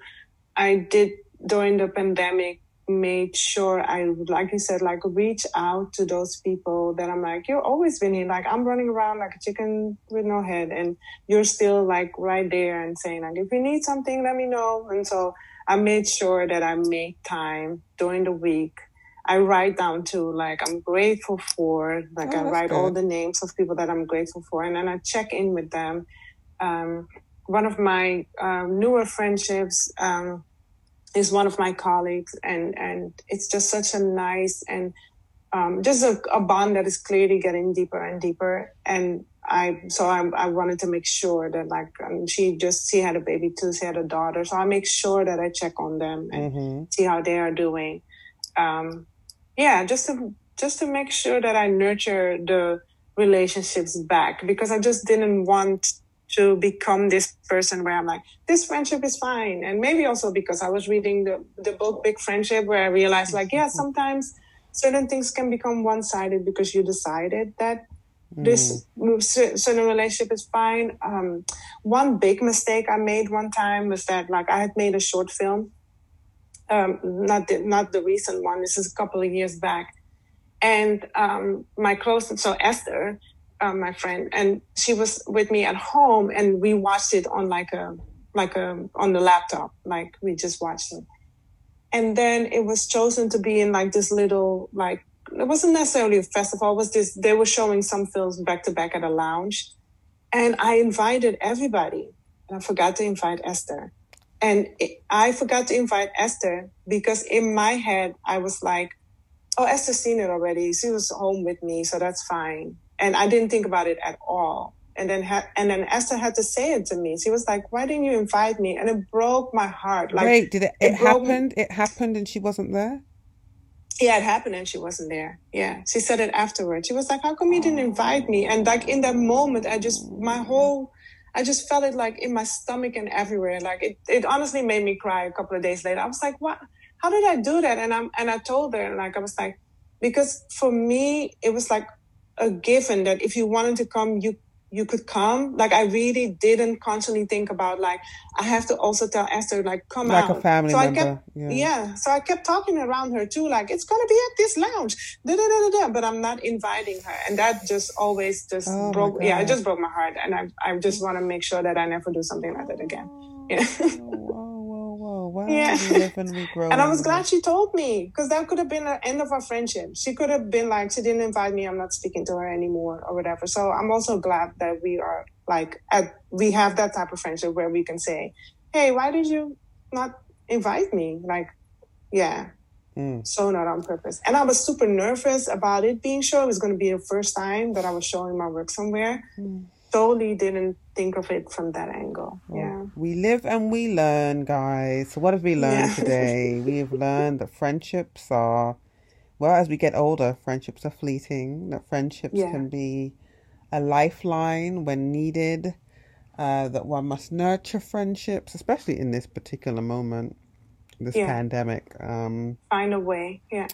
I did during the pandemic made sure I like you said like reach out to those people that I'm like you're always been here like I'm running around like a chicken with no head and you're still like right there and saying like if you need something let me know and so I made sure that I make time during the week I write down too, like I'm grateful for, like Oh, I write all the names of people that I'm grateful for, and then I check in with them. Um, one of my um, newer friendships um, is one of my colleagues, and and it's just such a nice and um, just a, a bond that is clearly getting deeper and deeper. And I so I, I wanted to make sure that like um, she just she had a baby too, she had a daughter, so I make sure that I check on them and Mm-hmm. see how they are doing. Um, yeah, just to just to make sure that I nurture the relationships back because I just didn't want to become this person where I'm like, this friendship is fine. And maybe also because I was reading the, the book Big Friendship where I realized like, yeah, sometimes certain things can become one sided because you decided that Mm. this cer- certain relationship is fine. Um, one big mistake I made one time was that like I had made a short film um, not the not the recent one. This is a couple of years back, and um, my close so Esther, um, my friend, and she was with me at home, and we watched it on like a like a on the laptop, like we just watched it, and then it was chosen to be in like this little like it wasn't necessarily a festival. It was this they were showing some films back to back at a lounge, and I invited everybody, and I forgot to invite Esther. And it, I forgot to invite Esther because in my head, I was like, Oh, Esther's seen it already. She was home with me, so that's fine. And I didn't think about it at all. And then ha- and then Esther had to say it to me. She was like, "Why didn't you invite me?" And it broke my heart. Like, Wait, did it? It, it happened. It happened, and she wasn't there. yeah, it happened, and she wasn't there. Yeah, she said it afterwards. She was like, "How come you didn't invite me?" And like in that moment, I just my whole, I just felt it like in my stomach and everywhere. Like it, it honestly made me cry. A couple of days later, I was like, "What? How did I do that?" And I'm and I told her, like I was like, because for me, it was like a given that if you wanted to come, you you could come. Like I really didn't constantly think about like I have to also tell Esther like come Like out. a family so I member. kept yeah. yeah. So I kept talking around her too, like it's gonna be at this lounge, da da da da da. But I'm not inviting her, and that just always just Oh, broke. Yeah, it just broke my heart, and I I just want to make sure that I never do something like that again. Oh, yeah. Wow, Yeah. we live and we grow. And I was glad she told me because that could have been the end of our friendship. She could have been like, she didn't invite me. I'm not speaking to her anymore or whatever. So I'm also glad that we are like, at, we have that type of friendship where we can say, hey, why did you not invite me? Like, yeah, Mm. so not on purpose. And I was super nervous about it being shown. It was going to be the first time that I was showing my work somewhere. Mm. Totally didn't think of it from that angle. Yeah. We live and we learn, guys. So what have we learned Yeah. today? We have learned that friendships are, well, as we get older, friendships are fleeting. That friendships Yeah. can be a lifeline when needed. Uh, that one must nurture friendships, especially in this particular moment, this Yeah. pandemic. Um, Find a way. Yeah.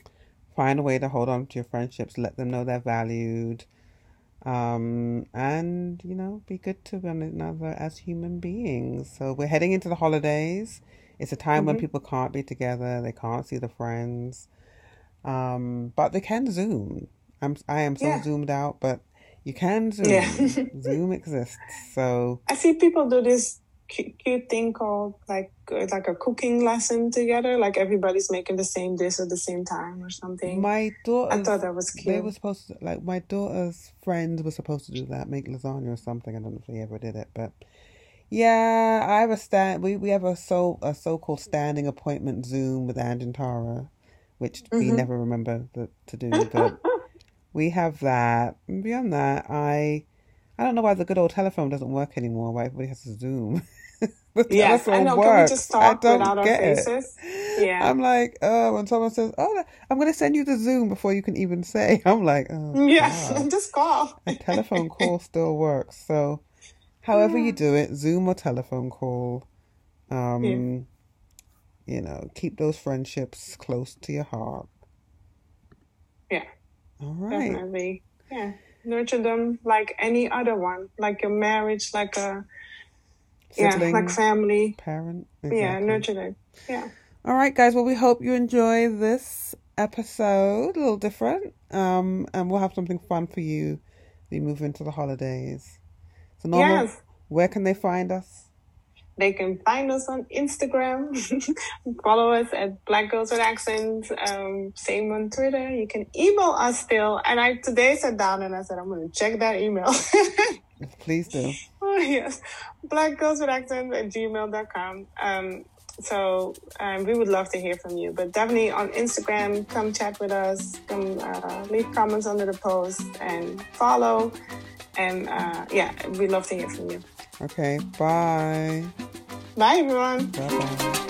find a way to hold on to your friendships let them know they're valued um and you know be good to one another as human beings. So we're heading into the holidays. It's a time when Mhm. people can't be together. They can't see the friends. Um but they can zoom. I'm i am so Yeah. zoomed out but you can zoom. Yeah. zoom exists. So I see people do this cute, thing called like uh, like a cooking lesson together. Like everybody's making the same dish at the same time or something. my daughter, I thought that was cute. They were supposed to like my daughter's friends were supposed to do that, make lasagna or something. I don't know if they ever did it, but yeah, I have a stand. We we have a so a so called standing appointment Zoom with Ange and Tara, which we Mhm. never remember the, to do, but we have that. And beyond that, I I don't know why the good old telephone doesn't work anymore. Why everybody has to Zoom. the yeah, I know. Can we works. just I talk don't without our get it. faces? Yeah. I'm like, oh, when someone says, "Oh, I'm going to send you the Zoom before you can even say," I'm like, oh, yeah, just call. a telephone call still works. So, however you do it, Zoom or telephone call, um, you know, keep those friendships close to your heart. Yeah, All right. definitely. Yeah, nurture them like any other one, like a marriage, like a yeah, like family. parent. Yeah, nurture them. Yeah. All right, guys. Well, we hope you enjoy this episode. A little different. Um, and we'll have something fun for you. We move into the holidays. So, Norma, Yes. where can they find us? They can find us on Instagram. Follow us at Black Girls with Accents. Um, same on Twitter. You can email us still. And I today sat down and I said, I'm going to check that email. Please do. oh, yes. Black Girls with Accents at gmail.com. Um, so um, we would love to hear from you. But definitely on Instagram, come chat with us. Come uh, leave comments under the post and follow. And uh, yeah, we'd love to hear from you. Okay. Bye. Bye, everyone. Bye bye.